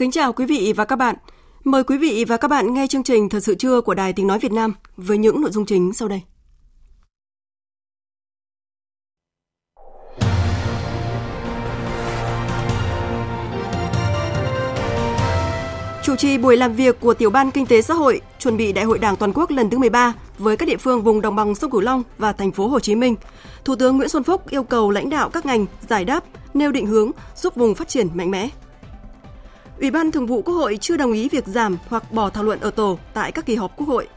Kính chào quý vị và các bạn. Mời quý vị và các bạn nghe chương trình Thật sự trưa của Đài Tiếng Nói Việt Nam với những nội dung chính sau đây. Chủ trì buổi làm việc của Tiểu ban Kinh tế Xã hội chuẩn bị Đại hội Đảng toàn quốc lần thứ 13 với các địa phương vùng đồng bằng sông Cửu Long và thành phố Hồ Chí Minh, Thủ tướng Nguyễn Xuân Phúc yêu cầu lãnh đạo các ngành giải đáp, nêu định hướng giúp vùng phát triển mạnh mẽ. Ủy ban Thường vụ Quốc hội chưa đồng ý việc giảm hoặc bỏ thảo luận ở tổ tại các kỳ họp Quốc hội.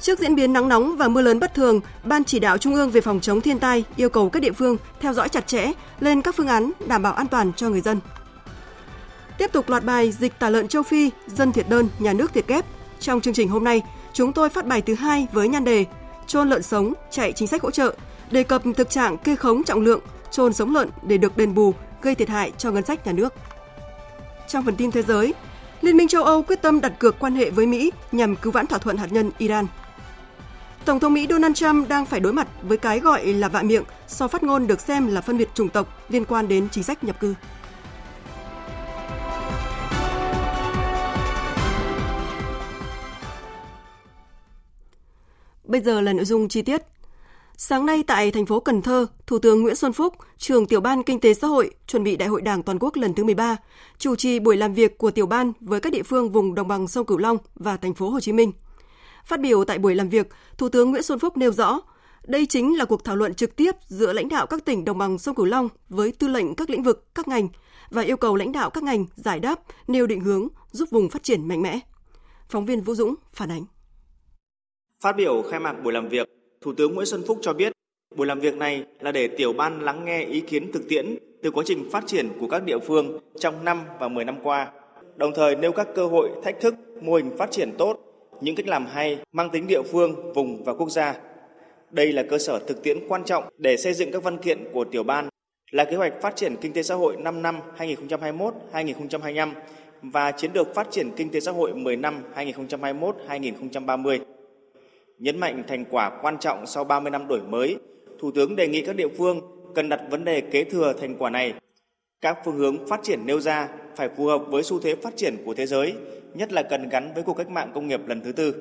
Trước diễn biến nắng nóng và mưa lớn bất thường, Ban chỉ đạo Trung ương về phòng chống thiên tai yêu cầu các địa phương theo dõi chặt chẽ lên các phương án đảm bảo an toàn cho người dân. Tiếp tục loạt bài dịch tả lợn châu Phi, dân thiệt đơn, nhà nước thiệt kép. Trong chương trình hôm nay, chúng tôi phát bài thứ hai với nhan đề Trôn lợn sống, chạy chính sách hỗ trợ, đề cập thực trạng kê khống trọng lượng, trôn sống lợn để được đền bù, gây thiệt hại cho ngân sách nhà nước. Trong phần tin thế giới, Liên minh châu Âu quyết tâm đặt cược quan hệ với Mỹ nhằm cứu vãn thỏa thuận hạt nhân Iran. Tổng thống Mỹ Donald Trump đang phải đối mặt với cái gọi là vạ miệng sau phát ngôn được xem là phân biệt chủng tộc liên quan đến chính sách nhập cư. Bây giờ là nội dung chi tiết. Sáng nay tại thành phố Cần Thơ, Thủ tướng Nguyễn Xuân Phúc, trưởng tiểu ban Kinh tế xã hội chuẩn bị Đại hội Đảng toàn quốc lần thứ 13, chủ trì buổi làm việc của tiểu ban với các địa phương vùng đồng bằng sông Cửu Long và thành phố Hồ Chí Minh. Phát biểu tại buổi làm việc, Thủ tướng Nguyễn Xuân Phúc nêu rõ, đây chính là cuộc thảo luận trực tiếp giữa lãnh đạo các tỉnh đồng bằng sông Cửu Long với tư lệnh các lĩnh vực, các ngành và yêu cầu lãnh đạo các ngành giải đáp, nêu định hướng giúp vùng phát triển mạnh mẽ. Phóng viên Vũ Dũng phản ánh. Phát biểu khai mạc buổi làm việc, Thủ tướng Nguyễn Xuân Phúc cho biết, buổi làm việc này là để tiểu ban lắng nghe ý kiến thực tiễn từ quá trình phát triển của các địa phương trong năm và 10 năm qua, đồng thời nêu các cơ hội, thách thức, mô hình phát triển tốt, những cách làm hay mang tính địa phương, vùng và quốc gia. Đây là cơ sở thực tiễn quan trọng để xây dựng các văn kiện của tiểu ban là kế hoạch phát triển kinh tế xã hội 5 năm 2021-2025 và chiến lược phát triển kinh tế xã hội 10 năm 2021-2030. Nhấn mạnh thành quả quan trọng sau 30 năm đổi mới, Thủ tướng đề nghị các địa phương cần đặt vấn đề kế thừa thành quả này. Các phương hướng phát triển nêu ra phải phù hợp với xu thế phát triển của thế giới, nhất là cần gắn với cuộc cách mạng công nghiệp lần thứ tư.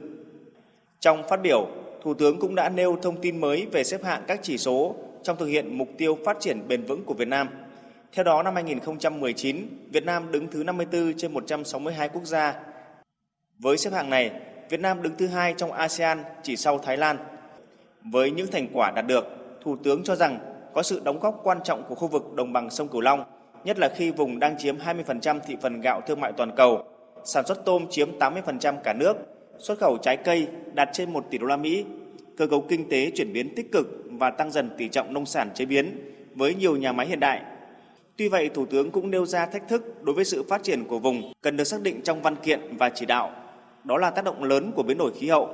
Trong phát biểu, Thủ tướng cũng đã nêu thông tin mới về xếp hạng các chỉ số trong thực hiện mục tiêu phát triển bền vững của Việt Nam. Theo đó, năm 2019, Việt Nam đứng thứ 54 trên 162 quốc gia. Với xếp hạng này, Việt Nam đứng thứ hai trong ASEAN chỉ sau Thái Lan. Với những thành quả đạt được, Thủ tướng cho rằng có sự đóng góp quan trọng của khu vực đồng bằng sông Cửu Long, nhất là khi vùng đang chiếm 20% thị phần gạo thương mại toàn cầu, sản xuất tôm chiếm 80% cả nước, xuất khẩu trái cây đạt trên 1 tỷ đô la Mỹ, cơ cấu kinh tế chuyển biến tích cực và tăng dần tỷ trọng nông sản chế biến với nhiều nhà máy hiện đại. Tuy vậy, Thủ tướng cũng nêu ra thách thức đối với sự phát triển của vùng cần được xác định trong văn kiện và chỉ đạo đó là tác động lớn của biến đổi khí hậu.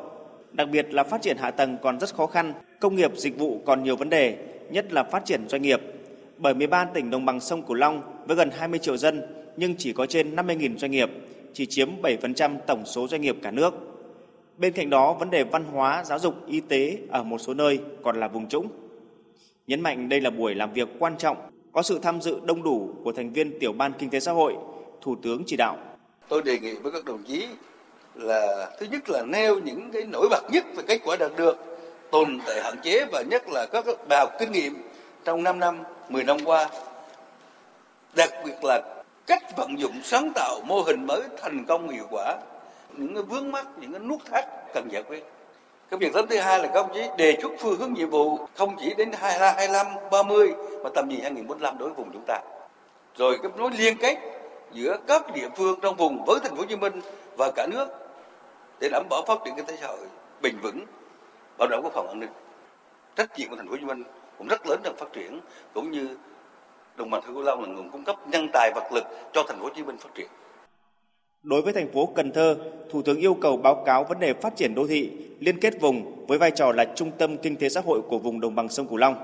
Đặc biệt là phát triển hạ tầng còn rất khó khăn, công nghiệp dịch vụ còn nhiều vấn đề, nhất là phát triển doanh nghiệp. Bởi 13 tỉnh đồng bằng sông Cửu Long với gần 20 triệu dân nhưng chỉ có trên 50.000 doanh nghiệp, chỉ chiếm 7% tổng số doanh nghiệp cả nước. Bên cạnh đó, vấn đề văn hóa, giáo dục, y tế ở một số nơi còn là vùng trũng. Nhấn mạnh đây là buổi làm việc quan trọng, có sự tham dự đông đủ của thành viên tiểu ban kinh tế xã hội, Thủ tướng chỉ đạo. Tôi đề nghị với các đồng chí là thứ nhất là nêu những cái nổi bật nhất về kết quả đạt được, tồn tại hạn chế và nhất là các bài học kinh nghiệm trong 5 năm, 10 năm qua. Đặc biệt là cách vận dụng sáng tạo mô hình mới thành công hiệu quả, những cái vướng mắc, những cái nút thắt cần giải quyết. cái việc lớn thứ hai là các ông chí đề xuất phương hướng nhiệm vụ không chỉ đến 25, 30 mà tầm nhìn 2045 đối với vùng chúng ta. Rồi cái mối liên kết giữa các địa phương trong vùng với thành phố Hồ Chí Minh và cả nước để đảm bảo phát triển kinh tế xã hội bền vững, bảo đảm quốc phòng an ninh. Trách nhiệm của thành phố Hồ Chí Minh cũng rất lớn trong phát triển cũng như đồng bằng sông Cửu Long là nguồn cung cấp nhân tài vật lực cho thành phố Hồ Chí Minh phát triển. Đối với thành phố Cần Thơ, Thủ tướng yêu cầu báo cáo vấn đề phát triển đô thị, liên kết vùng với vai trò là trung tâm kinh tế xã hội của vùng đồng bằng sông Cửu Long.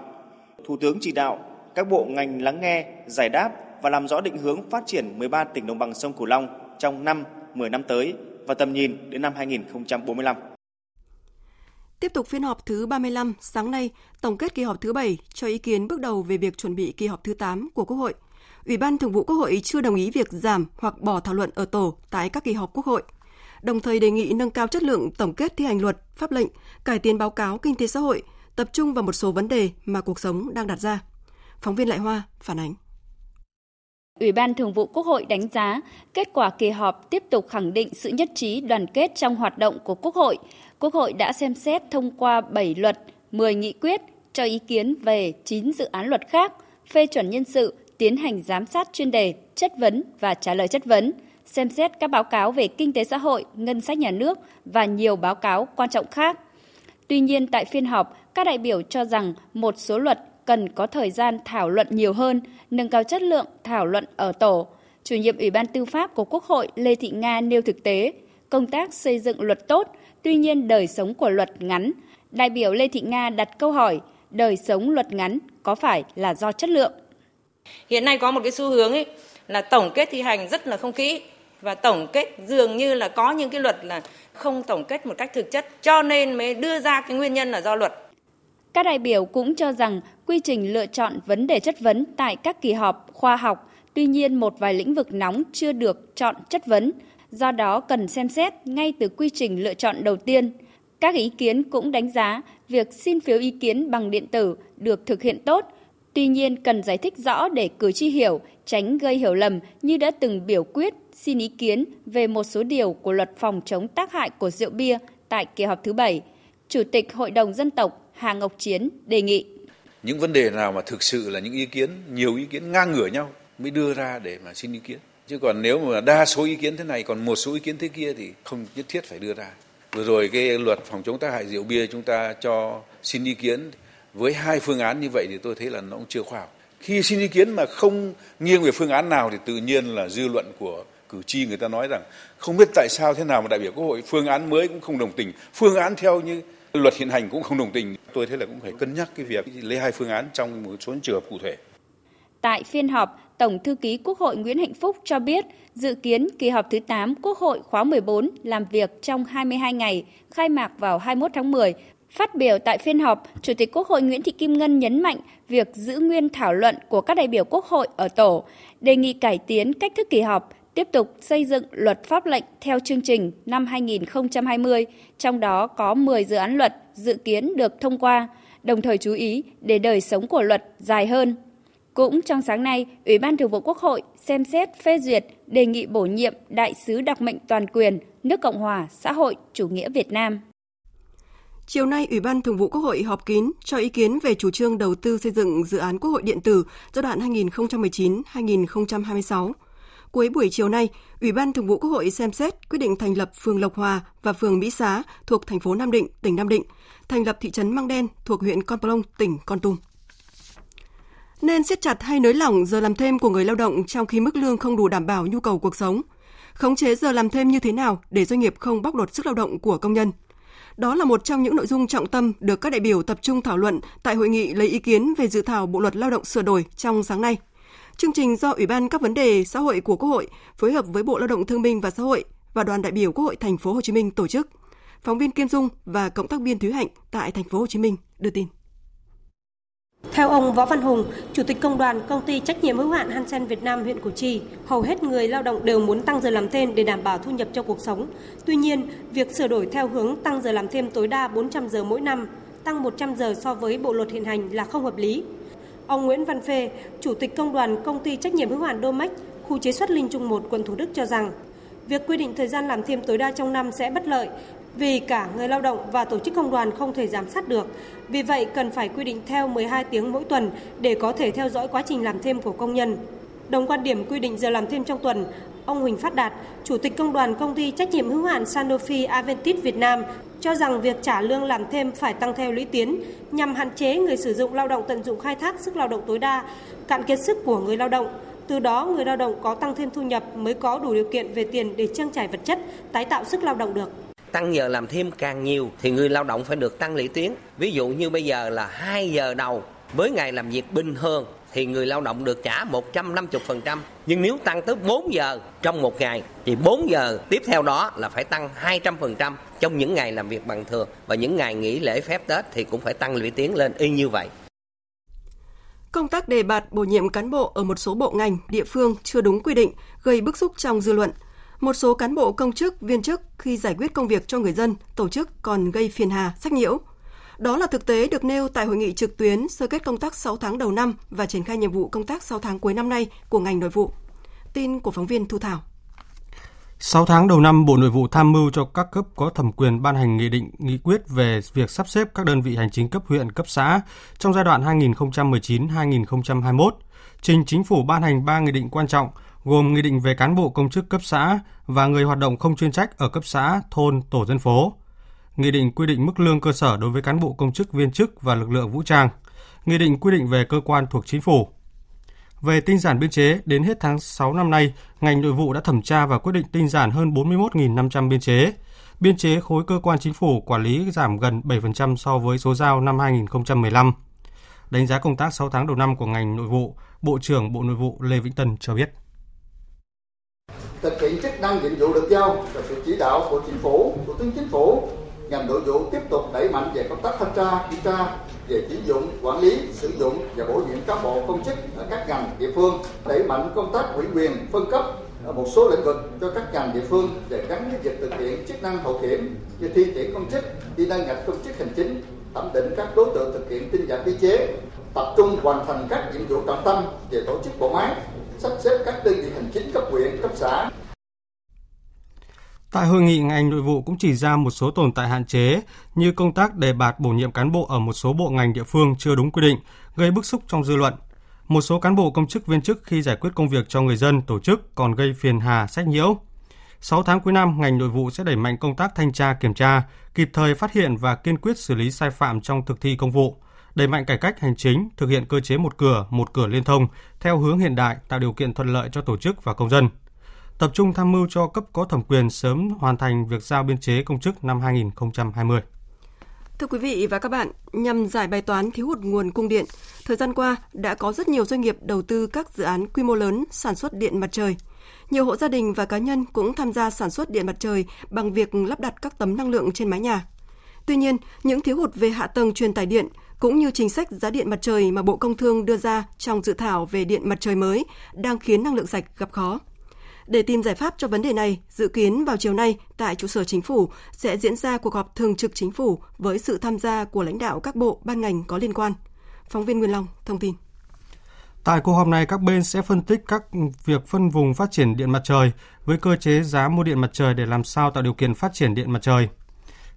Thủ tướng chỉ đạo các bộ ngành lắng nghe, giải đáp và làm rõ định hướng phát triển 13 tỉnh đồng bằng sông Cửu Long trong năm, 10 năm tới và tầm nhìn đến năm 2045. Tiếp tục phiên họp thứ 35, sáng nay, tổng kết kỳ họp thứ 7 cho ý kiến bước đầu về việc chuẩn bị kỳ họp thứ 8 của Quốc hội. Ủy ban Thường vụ Quốc hội chưa đồng ý việc giảm hoặc bỏ thảo luận ở tổ tại các kỳ họp Quốc hội. Đồng thời đề nghị nâng cao chất lượng tổng kết thi hành luật, pháp lệnh, cải tiến báo cáo kinh tế xã hội, tập trung vào một số vấn đề mà cuộc sống đang đặt ra. Phóng viên Lại Hoa phản ánh. Ủy ban Thường vụ Quốc hội đánh giá kết quả kỳ họp tiếp tục khẳng định sự nhất trí đoàn kết trong hoạt động của Quốc hội. Quốc hội đã xem xét thông qua 7 luật, 10 nghị quyết, cho ý kiến về 9 dự án luật khác, phê chuẩn nhân sự, tiến hành giám sát chuyên đề, chất vấn và trả lời chất vấn, xem xét các báo cáo về kinh tế xã hội, ngân sách nhà nước và nhiều báo cáo quan trọng khác. Tuy nhiên, tại phiên họp, các đại biểu cho rằng một số luật cần có thời gian thảo luận nhiều hơn, nâng cao chất lượng thảo luận ở tổ. Chủ nhiệm Ủy ban Tư pháp của Quốc hội Lê Thị Nga nêu thực tế, công tác xây dựng luật tốt, tuy nhiên đời sống của luật ngắn. Đại biểu Lê Thị Nga đặt câu hỏi, đời sống luật ngắn có phải là do chất lượng? Hiện nay có một cái xu hướng ấy là tổng kết thi hành rất là không kỹ và tổng kết dường như là có những cái luật là không tổng kết một cách thực chất cho nên mới đưa ra cái nguyên nhân là do luật. Các đại biểu cũng cho rằng quy trình lựa chọn vấn đề chất vấn tại các kỳ họp khoa học, tuy nhiên một vài lĩnh vực nóng chưa được chọn chất vấn, do đó cần xem xét ngay từ quy trình lựa chọn đầu tiên. Các ý kiến cũng đánh giá việc xin phiếu ý kiến bằng điện tử được thực hiện tốt Tuy nhiên cần giải thích rõ để cử tri hiểu, tránh gây hiểu lầm như đã từng biểu quyết xin ý kiến về một số điều của luật phòng chống tác hại của rượu bia tại kỳ họp thứ 7. Chủ tịch Hội đồng Dân tộc Hà Ngọc Chiến đề nghị. Những vấn đề nào mà thực sự là những ý kiến, nhiều ý kiến ngang ngửa nhau mới đưa ra để mà xin ý kiến. Chứ còn nếu mà đa số ý kiến thế này còn một số ý kiến thế kia thì không nhất thiết phải đưa ra. Vừa rồi cái luật phòng chống tác hại rượu bia chúng ta cho xin ý kiến với hai phương án như vậy thì tôi thấy là nó cũng chưa khoa học khi xin ý kiến mà không nghiêng về phương án nào thì tự nhiên là dư luận của cử tri người ta nói rằng không biết tại sao thế nào mà đại biểu quốc hội phương án mới cũng không đồng tình phương án theo như luật hiện hành cũng không đồng tình. Tôi thấy là cũng phải cân nhắc cái việc lấy hai phương án trong một số trường hợp cụ thể. Tại phiên họp, Tổng thư ký Quốc hội Nguyễn Hạnh Phúc cho biết dự kiến kỳ họp thứ 8 Quốc hội khóa 14 làm việc trong 22 ngày, khai mạc vào 21 tháng 10 Phát biểu tại phiên họp, Chủ tịch Quốc hội Nguyễn Thị Kim Ngân nhấn mạnh việc giữ nguyên thảo luận của các đại biểu Quốc hội ở tổ, đề nghị cải tiến cách thức kỳ họp, tiếp tục xây dựng luật pháp lệnh theo chương trình năm 2020, trong đó có 10 dự án luật dự kiến được thông qua, đồng thời chú ý để đời sống của luật dài hơn. Cũng trong sáng nay, Ủy ban Thường vụ Quốc hội xem xét phê duyệt đề nghị bổ nhiệm đại sứ đặc mệnh toàn quyền nước Cộng hòa xã hội chủ nghĩa Việt Nam. Chiều nay, Ủy ban Thường vụ Quốc hội họp kín cho ý kiến về chủ trương đầu tư xây dựng dự án Quốc hội điện tử giai đoạn 2019-2026. Cuối buổi chiều nay, Ủy ban Thường vụ Quốc hội xem xét quyết định thành lập phường Lộc Hòa và phường Mỹ Xá thuộc thành phố Nam Định, tỉnh Nam Định, thành lập thị trấn Măng Đen thuộc huyện Con Plong, tỉnh Con Tum. Nên siết chặt hay nới lỏng giờ làm thêm của người lao động trong khi mức lương không đủ đảm bảo nhu cầu cuộc sống. Khống chế giờ làm thêm như thế nào để doanh nghiệp không bóc lột sức lao động của công nhân – đó là một trong những nội dung trọng tâm được các đại biểu tập trung thảo luận tại hội nghị lấy ý kiến về dự thảo Bộ luật Lao động sửa đổi trong sáng nay. Chương trình do Ủy ban các vấn đề xã hội của Quốc hội phối hợp với Bộ Lao động Thương binh và Xã hội và đoàn đại biểu Quốc hội thành phố Hồ Chí Minh tổ chức. Phóng viên Kim Dung và cộng tác viên Thúy Hạnh tại thành phố Hồ Chí Minh đưa tin. Theo ông Võ Văn Hùng, Chủ tịch Công đoàn Công ty Trách nhiệm hữu hạn Hansen Việt Nam huyện Củ Chi, hầu hết người lao động đều muốn tăng giờ làm thêm để đảm bảo thu nhập cho cuộc sống. Tuy nhiên, việc sửa đổi theo hướng tăng giờ làm thêm tối đa 400 giờ mỗi năm, tăng 100 giờ so với bộ luật hiện hành là không hợp lý. Ông Nguyễn Văn Phê, Chủ tịch Công đoàn Công ty Trách nhiệm hữu hạn Domex, khu chế xuất Linh Trung 1, quận Thủ Đức cho rằng, Việc quy định thời gian làm thêm tối đa trong năm sẽ bất lợi vì cả người lao động và tổ chức công đoàn không thể giám sát được. Vì vậy, cần phải quy định theo 12 tiếng mỗi tuần để có thể theo dõi quá trình làm thêm của công nhân. Đồng quan điểm quy định giờ làm thêm trong tuần, ông Huỳnh Phát Đạt, Chủ tịch Công đoàn Công ty trách nhiệm hữu hạn Sanofi Aventis Việt Nam cho rằng việc trả lương làm thêm phải tăng theo lũy tiến nhằm hạn chế người sử dụng lao động tận dụng khai thác sức lao động tối đa, cạn kiệt sức của người lao động. Từ đó, người lao động có tăng thêm thu nhập mới có đủ điều kiện về tiền để trang trải vật chất, tái tạo sức lao động được tăng giờ làm thêm càng nhiều thì người lao động phải được tăng lũy tiến. Ví dụ như bây giờ là 2 giờ đầu với ngày làm việc bình thường thì người lao động được trả 150%. Nhưng nếu tăng tới 4 giờ trong một ngày thì 4 giờ tiếp theo đó là phải tăng 200% trong những ngày làm việc bằng thường và những ngày nghỉ lễ phép Tết thì cũng phải tăng lũy tiến lên y như vậy. Công tác đề bạt bổ nhiệm cán bộ ở một số bộ ngành, địa phương chưa đúng quy định, gây bức xúc trong dư luận. Một số cán bộ công chức, viên chức khi giải quyết công việc cho người dân, tổ chức còn gây phiền hà, sách nhiễu. Đó là thực tế được nêu tại hội nghị trực tuyến sơ kết công tác 6 tháng đầu năm và triển khai nhiệm vụ công tác 6 tháng cuối năm nay của ngành nội vụ. Tin của phóng viên Thu Thảo. 6 tháng đầu năm, Bộ Nội vụ tham mưu cho các cấp có thẩm quyền ban hành nghị định, nghị quyết về việc sắp xếp các đơn vị hành chính cấp huyện, cấp xã trong giai đoạn 2019-2021, trình chính phủ ban hành 3 nghị định quan trọng gồm nghị định về cán bộ công chức cấp xã và người hoạt động không chuyên trách ở cấp xã, thôn, tổ dân phố, nghị định quy định mức lương cơ sở đối với cán bộ công chức viên chức và lực lượng vũ trang, nghị định quy định về cơ quan thuộc chính phủ. Về tinh giản biên chế, đến hết tháng 6 năm nay, ngành nội vụ đã thẩm tra và quyết định tinh giản hơn 41.500 biên chế. Biên chế khối cơ quan chính phủ quản lý giảm gần 7% so với số giao năm 2015. Đánh giá công tác 6 tháng đầu năm của ngành nội vụ, Bộ trưởng Bộ Nội vụ Lê Vĩnh Tân cho biết thực hiện chức năng nhiệm vụ được giao và sự chỉ đạo của chính phủ, thủ tướng chính phủ nhằm nội vụ tiếp tục đẩy mạnh về công tác thanh tra, kiểm tra về tuyển dụng, quản lý, sử dụng và bổ nhiệm cán bộ công chức ở các ngành địa phương, đẩy mạnh công tác ủy quyền, phân cấp ở một số lĩnh vực cho các ngành địa phương để gắn với việc thực hiện chức năng hậu kiểm như thi tuyển công chức, đi đăng nhập công chức hành chính, thẩm định các đối tượng thực hiện tinh giản biên chế, tập trung hoàn thành các nhiệm vụ trọng tâm về tổ chức bộ máy, sắp xếp các đơn vị hành chính cấp huyện, cấp xã. Tại hội nghị, ngành nội vụ cũng chỉ ra một số tồn tại hạn chế như công tác đề bạt bổ nhiệm cán bộ ở một số bộ ngành địa phương chưa đúng quy định, gây bức xúc trong dư luận. Một số cán bộ công chức viên chức khi giải quyết công việc cho người dân, tổ chức còn gây phiền hà, sách nhiễu. 6 tháng cuối năm, ngành nội vụ sẽ đẩy mạnh công tác thanh tra kiểm tra, kịp thời phát hiện và kiên quyết xử lý sai phạm trong thực thi công vụ, đẩy mạnh cải cách hành chính, thực hiện cơ chế một cửa, một cửa liên thông theo hướng hiện đại, tạo điều kiện thuận lợi cho tổ chức và công dân. Tập trung tham mưu cho cấp có thẩm quyền sớm hoàn thành việc giao biên chế công chức năm 2020. Thưa quý vị và các bạn, nhằm giải bài toán thiếu hụt nguồn cung điện, thời gian qua đã có rất nhiều doanh nghiệp đầu tư các dự án quy mô lớn sản xuất điện mặt trời. Nhiều hộ gia đình và cá nhân cũng tham gia sản xuất điện mặt trời bằng việc lắp đặt các tấm năng lượng trên mái nhà. Tuy nhiên, những thiếu hụt về hạ tầng truyền tải điện cũng như chính sách giá điện mặt trời mà Bộ Công Thương đưa ra trong dự thảo về điện mặt trời mới đang khiến năng lượng sạch gặp khó. Để tìm giải pháp cho vấn đề này, dự kiến vào chiều nay tại trụ sở chính phủ sẽ diễn ra cuộc họp thường trực chính phủ với sự tham gia của lãnh đạo các bộ ban ngành có liên quan. Phóng viên Nguyên Long thông tin. Tại cuộc họp này, các bên sẽ phân tích các việc phân vùng phát triển điện mặt trời với cơ chế giá mua điện mặt trời để làm sao tạo điều kiện phát triển điện mặt trời.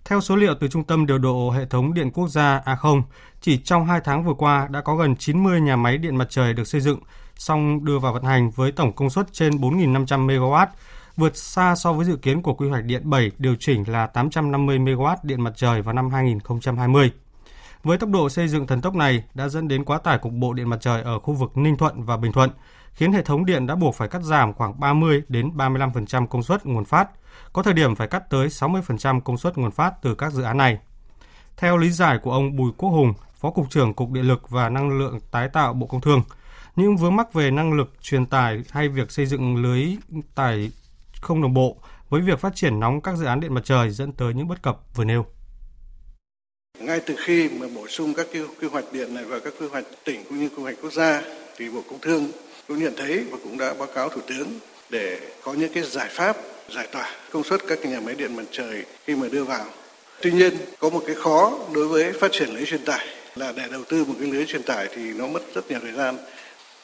Theo số liệu từ Trung tâm Điều độ Hệ thống Điện Quốc gia A0, chỉ trong 2 tháng vừa qua đã có gần 90 nhà máy điện mặt trời được xây dựng, xong đưa vào vận hành với tổng công suất trên 4.500 MW, vượt xa so với dự kiến của quy hoạch điện 7 điều chỉnh là 850 MW điện mặt trời vào năm 2020. Với tốc độ xây dựng thần tốc này đã dẫn đến quá tải cục bộ điện mặt trời ở khu vực Ninh Thuận và Bình Thuận, khiến hệ thống điện đã buộc phải cắt giảm khoảng 30 đến 35% công suất nguồn phát, có thời điểm phải cắt tới 60% công suất nguồn phát từ các dự án này. Theo lý giải của ông Bùi Quốc Hùng, Phó Cục trưởng Cục Điện lực và Năng lượng tái tạo Bộ Công Thương, những vướng mắc về năng lực truyền tải hay việc xây dựng lưới tải không đồng bộ với việc phát triển nóng các dự án điện mặt trời dẫn tới những bất cập vừa nêu. Ngay từ khi mà bổ sung các quy hoạch điện này vào các quy hoạch tỉnh cũng như quy hoạch quốc gia thì Bộ Công Thương cũng nhận thấy và cũng đã báo cáo Thủ tướng để có những cái giải pháp, giải tỏa công suất các nhà máy điện mặt trời khi mà đưa vào. Tuy nhiên, có một cái khó đối với phát triển lưới truyền tải là để đầu tư một cái lưới truyền tải thì nó mất rất nhiều thời gian.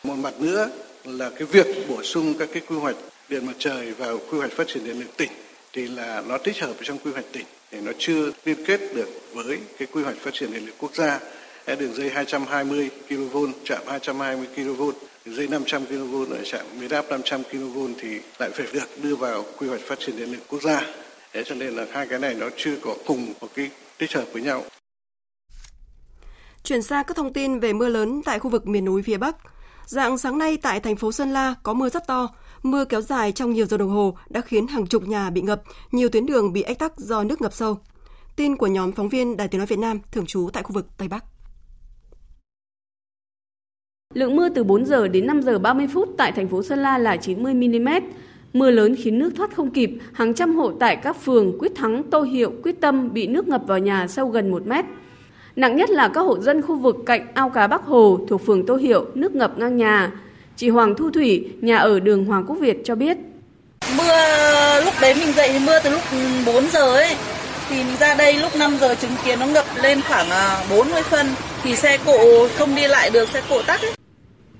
Một mặt nữa là cái việc bổ sung các cái quy hoạch điện mặt trời vào quy hoạch phát triển điện lực tỉnh thì là nó tích hợp trong quy hoạch tỉnh thì nó chưa liên kết được với cái quy hoạch phát triển điện lực quốc gia. Đường dây 220 kV chạm 220 kV đường dây 500 kV ở trạm biến áp 500 kV thì lại phải được đưa vào quy hoạch phát triển điện lực quốc gia. Thế cho nên là hai cái này nó chưa có cùng một cái tích hợp với nhau. Chuyển sang các thông tin về mưa lớn tại khu vực miền núi phía Bắc. Dạng sáng nay tại thành phố Sơn La có mưa rất to, mưa kéo dài trong nhiều giờ đồng hồ đã khiến hàng chục nhà bị ngập, nhiều tuyến đường bị ách tắc do nước ngập sâu. Tin của nhóm phóng viên Đài Tiếng nói Việt Nam thường trú tại khu vực Tây Bắc. Lượng mưa từ 4 giờ đến 5 giờ 30 phút tại thành phố Sơn La là 90 mm. Mưa lớn khiến nước thoát không kịp, hàng trăm hộ tại các phường Quyết Thắng, Tô Hiệu, Quyết Tâm bị nước ngập vào nhà sâu gần 1 mét. Nặng nhất là các hộ dân khu vực cạnh ao cá Bắc Hồ thuộc phường Tô Hiệu, nước ngập ngang nhà. Chị Hoàng Thu Thủy, nhà ở đường Hoàng Quốc Việt cho biết. Mưa lúc đấy mình dậy thì mưa từ lúc 4 giờ ấy. Thì mình ra đây lúc 5 giờ chứng kiến nó ngập lên khoảng 40 à, phân. Thì xe cộ không đi lại được, xe cộ tắc ấy.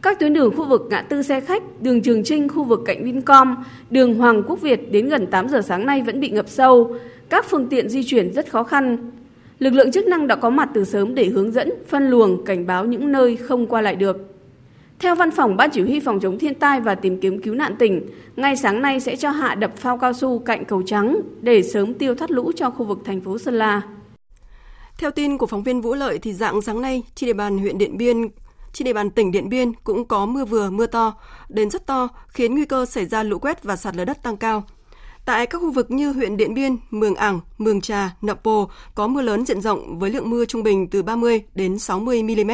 Các tuyến đường khu vực ngã tư xe khách, đường Trường Trinh khu vực cạnh Vincom, đường Hoàng Quốc Việt đến gần 8 giờ sáng nay vẫn bị ngập sâu. Các phương tiện di chuyển rất khó khăn. Lực lượng chức năng đã có mặt từ sớm để hướng dẫn, phân luồng, cảnh báo những nơi không qua lại được. Theo Văn phòng Ban Chỉ huy Phòng chống thiên tai và tìm kiếm cứu nạn tỉnh, ngay sáng nay sẽ cho hạ đập phao cao su cạnh cầu trắng để sớm tiêu thoát lũ cho khu vực thành phố Sơn La. Theo tin của phóng viên Vũ Lợi thì dạng sáng nay trên địa bàn huyện Điện Biên trên địa bàn tỉnh Điện Biên cũng có mưa vừa, mưa to, đến rất to, khiến nguy cơ xảy ra lũ quét và sạt lở đất tăng cao. Tại các khu vực như huyện Điện Biên, Mường Ảng, Mường Trà, Nậm Pồ có mưa lớn diện rộng với lượng mưa trung bình từ 30 đến 60 mm.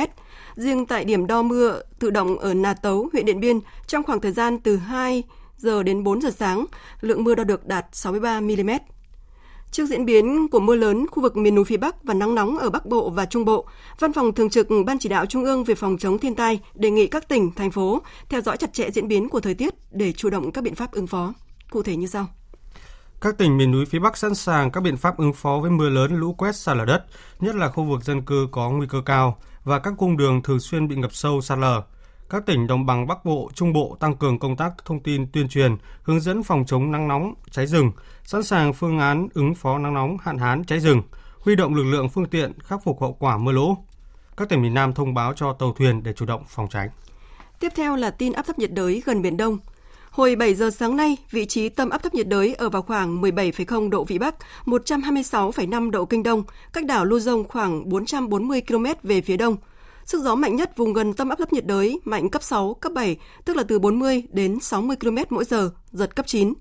Riêng tại điểm đo mưa tự động ở Nà Tấu, huyện Điện Biên, trong khoảng thời gian từ 2 giờ đến 4 giờ sáng, lượng mưa đo được đạt 63 mm. Trước diễn biến của mưa lớn khu vực miền núi phía Bắc và nắng nóng ở Bắc Bộ và Trung Bộ, Văn phòng Thường trực Ban Chỉ đạo Trung ương về phòng chống thiên tai đề nghị các tỉnh, thành phố theo dõi chặt chẽ diễn biến của thời tiết để chủ động các biện pháp ứng phó. Cụ thể như sau. Các tỉnh miền núi phía Bắc sẵn sàng các biện pháp ứng phó với mưa lớn, lũ quét, sạt lở đất, nhất là khu vực dân cư có nguy cơ cao và các cung đường thường xuyên bị ngập sâu sạt lở. Các tỉnh đồng bằng Bắc Bộ, Trung Bộ tăng cường công tác thông tin tuyên truyền, hướng dẫn phòng chống nắng nóng, cháy rừng, sẵn sàng phương án ứng phó nắng nóng, hạn hán, cháy rừng, huy động lực lượng phương tiện khắc phục hậu quả mưa lũ. Các tỉnh miền Nam thông báo cho tàu thuyền để chủ động phòng tránh. Tiếp theo là tin áp thấp nhiệt đới gần Biển Đông. Hồi 7 giờ sáng nay, vị trí tâm áp thấp nhiệt đới ở vào khoảng 17,0 độ Vĩ Bắc, 126,5 độ Kinh Đông, cách đảo Luzon khoảng 440 km về phía đông. Sức gió mạnh nhất vùng gần tâm áp thấp nhiệt đới mạnh cấp 6, cấp 7, tức là từ 40 đến 60 km mỗi giờ, giật cấp 9.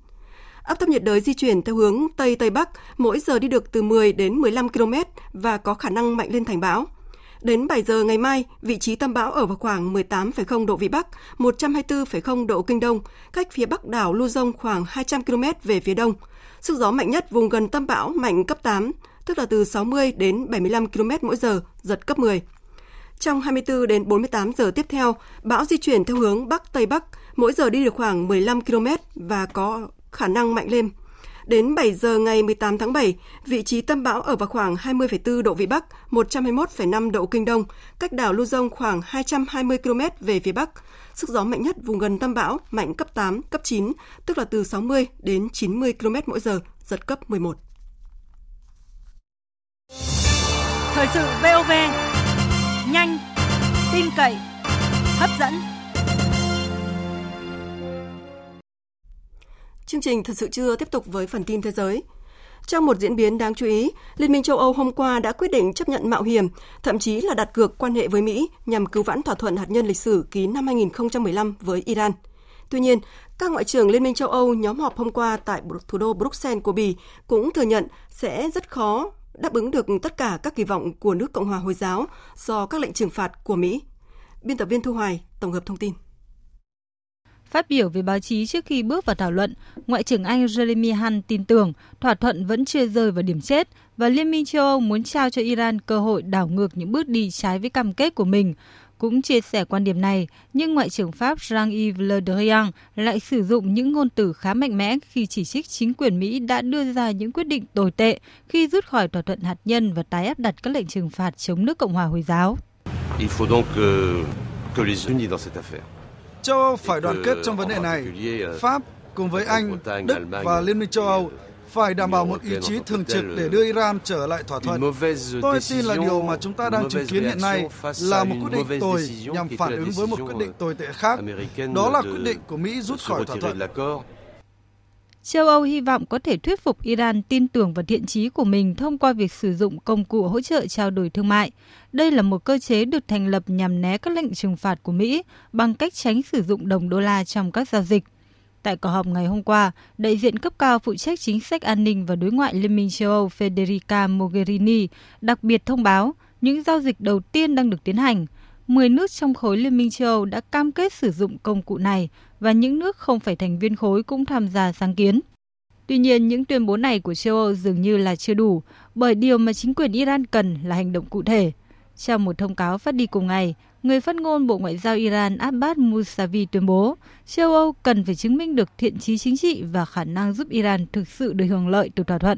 Áp thấp nhiệt đới di chuyển theo hướng Tây Tây Bắc, mỗi giờ đi được từ 10 đến 15 km và có khả năng mạnh lên thành bão. Đến 7 giờ ngày mai, vị trí tâm bão ở vào khoảng 18,0 độ Vĩ Bắc, 124,0 độ Kinh Đông, cách phía bắc đảo Luzon khoảng 200 km về phía đông. Sức gió mạnh nhất vùng gần tâm bão mạnh cấp 8, tức là từ 60 đến 75 km mỗi giờ, giật cấp 10. Trong 24 đến 48 giờ tiếp theo, bão di chuyển theo hướng Bắc Tây Bắc, mỗi giờ đi được khoảng 15 km và có khả năng mạnh lên. Đến 7 giờ ngày 18 tháng 7, vị trí tâm bão ở vào khoảng 20,4 độ Vĩ Bắc, 121,5 độ Kinh Đông, cách đảo Luzon khoảng 220 km về phía Bắc. Sức gió mạnh nhất vùng gần tâm bão mạnh cấp 8, cấp 9, tức là từ 60 đến 90 km mỗi giờ, giật cấp 11. Thời sự VOV, nhanh, tin cậy, hấp dẫn. Chương trình Thật sự chưa tiếp tục với phần tin thế giới. Trong một diễn biến đáng chú ý, Liên minh châu Âu hôm qua đã quyết định chấp nhận mạo hiểm, thậm chí là đặt cược quan hệ với Mỹ nhằm cứu vãn thỏa thuận hạt nhân lịch sử ký năm 2015 với Iran. Tuy nhiên, các ngoại trưởng Liên minh châu Âu nhóm họp hôm qua tại thủ đô Bruxelles của Bỉ cũng thừa nhận sẽ rất khó đáp ứng được tất cả các kỳ vọng của nước Cộng hòa Hồi giáo do các lệnh trừng phạt của Mỹ. Biên tập viên Thu Hoài tổng hợp thông tin. Phát biểu với báo chí trước khi bước vào thảo luận, Ngoại trưởng Anh Jeremy Hunt tin tưởng thỏa thuận vẫn chưa rơi vào điểm chết và Liên minh châu Âu muốn trao cho Iran cơ hội đảo ngược những bước đi trái với cam kết của mình. Cũng chia sẻ quan điểm này, nhưng Ngoại trưởng Pháp Jean-Yves Le Drian lại sử dụng những ngôn từ khá mạnh mẽ khi chỉ trích chính quyền Mỹ đã đưa ra những quyết định tồi tệ khi rút khỏi thỏa thuận hạt nhân và tái áp đặt các lệnh trừng phạt chống nước Cộng hòa Hồi giáo. Il faut donc que, que les unis dans cette affaire châu Âu phải đoàn kết trong vấn đề này. Pháp cùng với Anh, Đức và Liên minh châu Âu phải đảm bảo một ý chí thường trực để đưa Iran trở lại thỏa thuận. Tôi tin là điều mà chúng ta đang chứng kiến hiện nay là một quyết định tồi nhằm phản ứng với một quyết định tồi tệ khác. Đó là quyết định của Mỹ rút khỏi thỏa thuận. Châu Âu hy vọng có thể thuyết phục Iran tin tưởng vào thiện chí của mình thông qua việc sử dụng công cụ hỗ trợ trao đổi thương mại. Đây là một cơ chế được thành lập nhằm né các lệnh trừng phạt của Mỹ bằng cách tránh sử dụng đồng đô la trong các giao dịch. Tại cuộc họp ngày hôm qua, đại diện cấp cao phụ trách chính sách an ninh và đối ngoại Liên minh châu Âu Federica Mogherini đặc biệt thông báo những giao dịch đầu tiên đang được tiến hành. 10 nước trong khối Liên minh châu Âu đã cam kết sử dụng công cụ này và những nước không phải thành viên khối cũng tham gia sáng kiến. Tuy nhiên, những tuyên bố này của châu Âu dường như là chưa đủ, bởi điều mà chính quyền Iran cần là hành động cụ thể. Trong một thông cáo phát đi cùng ngày, người phát ngôn Bộ Ngoại giao Iran Abbas Mousavi tuyên bố châu Âu cần phải chứng minh được thiện trí chính trị và khả năng giúp Iran thực sự được hưởng lợi từ thỏa thuận.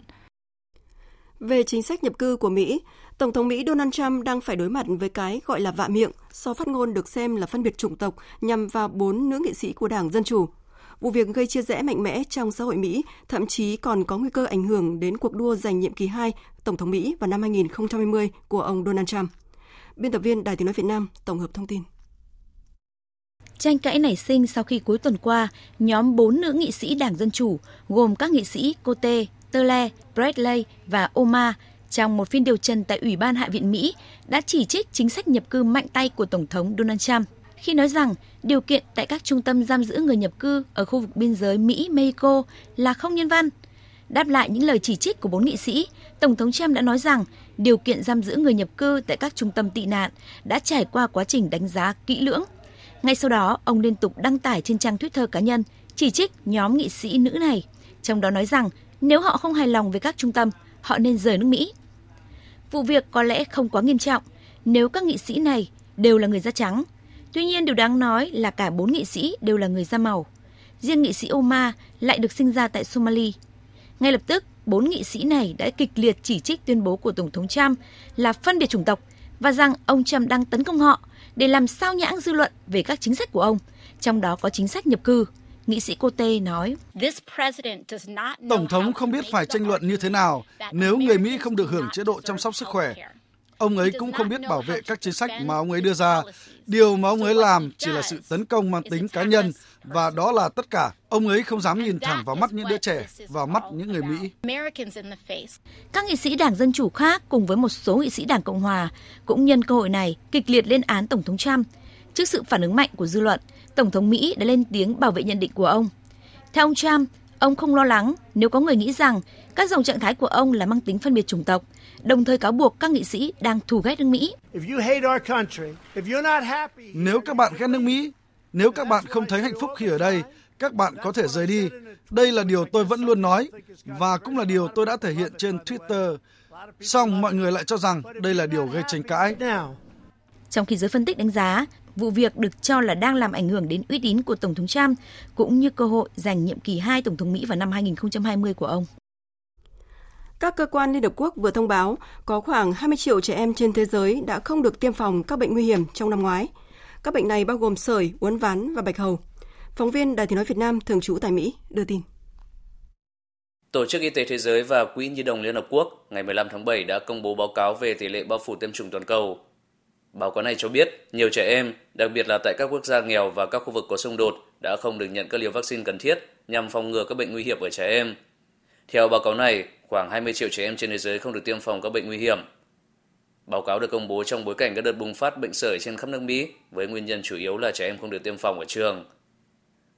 Về chính sách nhập cư của Mỹ, Tổng thống Mỹ Donald Trump đang phải đối mặt với cái gọi là vạ miệng do phát ngôn được xem là phân biệt chủng tộc nhằm vào bốn nữ nghị sĩ của Đảng Dân Chủ. Vụ việc gây chia rẽ mạnh mẽ trong xã hội Mỹ, thậm chí còn có nguy cơ ảnh hưởng đến cuộc đua giành nhiệm kỳ 2 Tổng thống Mỹ vào năm 2020 của ông Donald Trump. Biên tập viên Đài tiếng nói Việt Nam tổng hợp thông tin. Tranh cãi nảy sinh sau khi cuối tuần qua, nhóm bốn nữ nghị sĩ Đảng Dân Chủ, gồm các nghị sĩ Cote, Tele, Bradley và Oma, trong một phiên điều trần tại Ủy ban Hạ viện Mỹ đã chỉ trích chính sách nhập cư mạnh tay của Tổng thống Donald Trump khi nói rằng điều kiện tại các trung tâm giam giữ người nhập cư ở khu vực biên giới Mỹ-Mexico là không nhân văn. Đáp lại những lời chỉ trích của bốn nghị sĩ, Tổng thống Trump đã nói rằng điều kiện giam giữ người nhập cư tại các trung tâm tị nạn đã trải qua quá trình đánh giá kỹ lưỡng. Ngay sau đó, ông liên tục đăng tải trên trang Twitter cá nhân chỉ trích nhóm nghị sĩ nữ này, trong đó nói rằng nếu họ không hài lòng với các trung tâm, họ nên rời nước Mỹ. Vụ việc có lẽ không quá nghiêm trọng nếu các nghị sĩ này đều là người da trắng. Tuy nhiên điều đáng nói là cả bốn nghị sĩ đều là người da màu. Riêng nghị sĩ Omar lại được sinh ra tại Somalia. Ngay lập tức, bốn nghị sĩ này đã kịch liệt chỉ trích tuyên bố của Tổng thống Trump là phân biệt chủng tộc và rằng ông Trump đang tấn công họ để làm sao nhãng dư luận về các chính sách của ông, trong đó có chính sách nhập cư. Nghị sĩ Cote nói, Tổng thống không biết phải tranh luận như thế nào nếu người Mỹ không được hưởng chế độ chăm sóc sức khỏe. Ông ấy cũng không biết bảo vệ các chính sách mà ông ấy đưa ra. Điều mà ông ấy làm chỉ là sự tấn công mang tính cá nhân và đó là tất cả. Ông ấy không dám nhìn thẳng vào mắt những đứa trẻ, vào mắt những người Mỹ. Các nghị sĩ Đảng Dân Chủ khác cùng với một số nghị sĩ Đảng Cộng Hòa cũng nhân cơ hội này kịch liệt lên án Tổng thống Trump. Trước sự phản ứng mạnh của dư luận, Tổng thống Mỹ đã lên tiếng bảo vệ nhận định của ông. Theo ông Trump, ông không lo lắng nếu có người nghĩ rằng các dòng trạng thái của ông là mang tính phân biệt chủng tộc, đồng thời cáo buộc các nghị sĩ đang thù ghét nước Mỹ. Nếu các bạn ghét nước Mỹ, nếu các bạn không thấy hạnh phúc khi ở đây, các bạn có thể rời đi. Đây là điều tôi vẫn luôn nói và cũng là điều tôi đã thể hiện trên Twitter. Song mọi người lại cho rằng đây là điều gây tranh cãi. Trong khi giới phân tích đánh giá, vụ việc được cho là đang làm ảnh hưởng đến uy tín của Tổng thống Trump cũng như cơ hội giành nhiệm kỳ 2 Tổng thống Mỹ vào năm 2020 của ông. Các cơ quan Liên Hợp Quốc vừa thông báo có khoảng 20 triệu trẻ em trên thế giới đã không được tiêm phòng các bệnh nguy hiểm trong năm ngoái. Các bệnh này bao gồm sởi, uốn ván và bạch hầu. Phóng viên Đài tiếng nói Việt Nam thường trú tại Mỹ đưa tin. Tổ chức Y tế Thế giới và Quỹ Nhi đồng Liên Hợp Quốc ngày 15 tháng 7 đã công bố báo cáo về tỷ lệ bao phủ tiêm chủng toàn cầu. Báo cáo này cho biết nhiều trẻ em, đặc biệt là tại các quốc gia nghèo và các khu vực có xung đột, đã không được nhận các liều vaccine cần thiết nhằm phòng ngừa các bệnh nguy hiểm ở trẻ em. Theo báo cáo này, khoảng 20 triệu trẻ em trên thế giới không được tiêm phòng các bệnh nguy hiểm. Báo cáo được công bố trong bối cảnh các đợt bùng phát bệnh sởi trên khắp nước Mỹ với nguyên nhân chủ yếu là trẻ em không được tiêm phòng ở trường.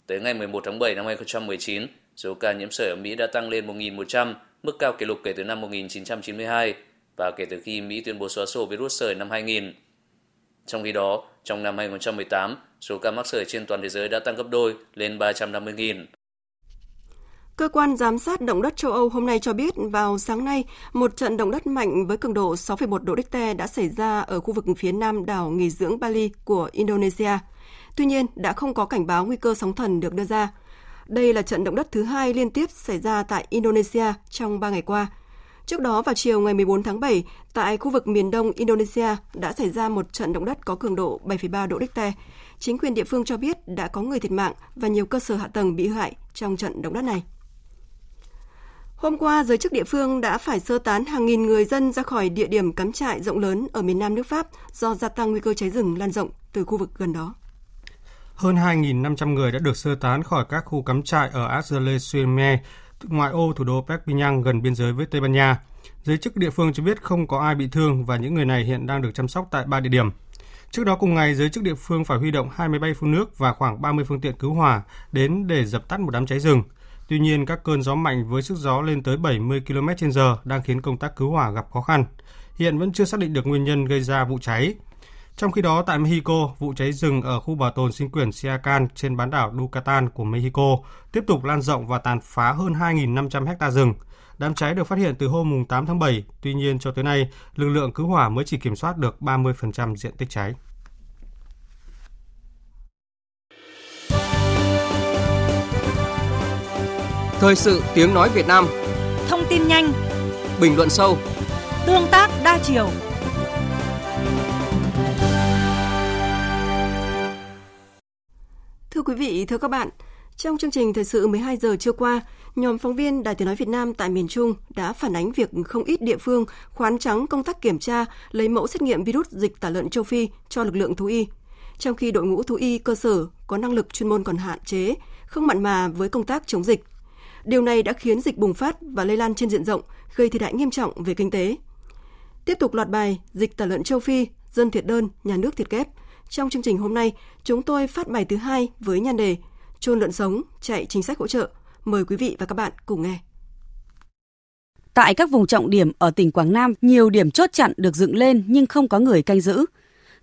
Tới ngày 11 tháng 7 năm 2019, số ca nhiễm sởi ở Mỹ đã tăng lên 1.100, mức cao kỷ lục kể từ năm 1992 và kể từ khi Mỹ tuyên bố xóa sổ virus sởi năm 2000. Trong khi đó, trong năm 2018, số ca mắc sởi trên toàn thế giới đã tăng gấp đôi lên 350.000. Cơ quan giám sát động đất châu Âu hôm nay cho biết vào sáng nay, một trận động đất mạnh với cường độ 6,1 độ Richter đã xảy ra ở khu vực phía nam đảo nghỉ dưỡng Bali của Indonesia. Tuy nhiên, đã không có cảnh báo nguy cơ sóng thần được đưa ra. Đây là trận động đất thứ hai liên tiếp xảy ra tại Indonesia trong 3 ngày qua. Trước đó vào chiều ngày 14 tháng 7, tại khu vực miền đông Indonesia đã xảy ra một trận động đất có cường độ 7,3 độ Richter. chính quyền địa phương cho biết đã có người thiệt mạng và nhiều cơ sở hạ tầng bị hại trong trận động đất này. Hôm qua, giới chức địa phương đã phải sơ tán hàng nghìn người dân ra khỏi địa điểm cắm trại rộng lớn ở miền Nam nước Pháp do gia tăng nguy cơ cháy rừng lan rộng từ khu vực gần đó. Hơn 2.500 người đã được sơ tán khỏi các khu cắm trại ở Argelès-sur-Mer, ngoại ô thủ đô Perpignan gần biên giới với Tây Ban Nha. Giới chức địa phương cho biết không có ai bị thương và những người này hiện đang được chăm sóc tại ba địa điểm. Trước đó cùng ngày, giới chức địa phương phải huy động hai máy bay phun nước và khoảng 30 phương tiện cứu hỏa đến để dập tắt một đám cháy rừng. Tuy nhiên, các cơn gió mạnh với sức gió lên tới 70 km/h đang khiến công tác cứu hỏa gặp khó khăn. Hiện vẫn chưa xác định được nguyên nhân gây ra vụ cháy. Trong khi đó, tại Mexico, vụ cháy rừng ở khu bảo tồn sinh quyển Siacan trên bán đảo Yucatan của Mexico tiếp tục lan rộng và tàn phá hơn 2.500 hecta rừng. Đám cháy được phát hiện từ hôm 8 tháng 7, tuy nhiên cho tới nay, lực lượng cứu hỏa mới chỉ kiểm soát được 30% diện tích cháy. Thời sự tiếng nói Việt Nam Thông tin nhanh Bình luận sâu Tương tác đa chiều Thưa quý vị, thưa các bạn, trong chương trình thời sự 12 giờ trưa qua, nhóm phóng viên Đài Tiếng nói Việt Nam tại miền Trung đã phản ánh việc không ít địa phương khoán trắng công tác kiểm tra, lấy mẫu xét nghiệm virus dịch tả lợn châu Phi cho lực lượng thú y. Trong khi đội ngũ thú y cơ sở có năng lực chuyên môn còn hạn chế, không mặn mà với công tác chống dịch. Điều này đã khiến dịch bùng phát và lây lan trên diện rộng, gây thiệt hại nghiêm trọng về kinh tế. Tiếp tục loạt bài Dịch tả lợn châu Phi, dân thiệt đơn, nhà nước thiệt kép. Trong chương trình hôm nay, chúng tôi phát bài thứ hai với nhan đề Trôn lợn sống, chạy chính sách hỗ trợ. Mời quý vị và các bạn cùng nghe. Tại các vùng trọng điểm ở tỉnh Quảng Nam, nhiều điểm chốt chặn được dựng lên nhưng không có người canh giữ.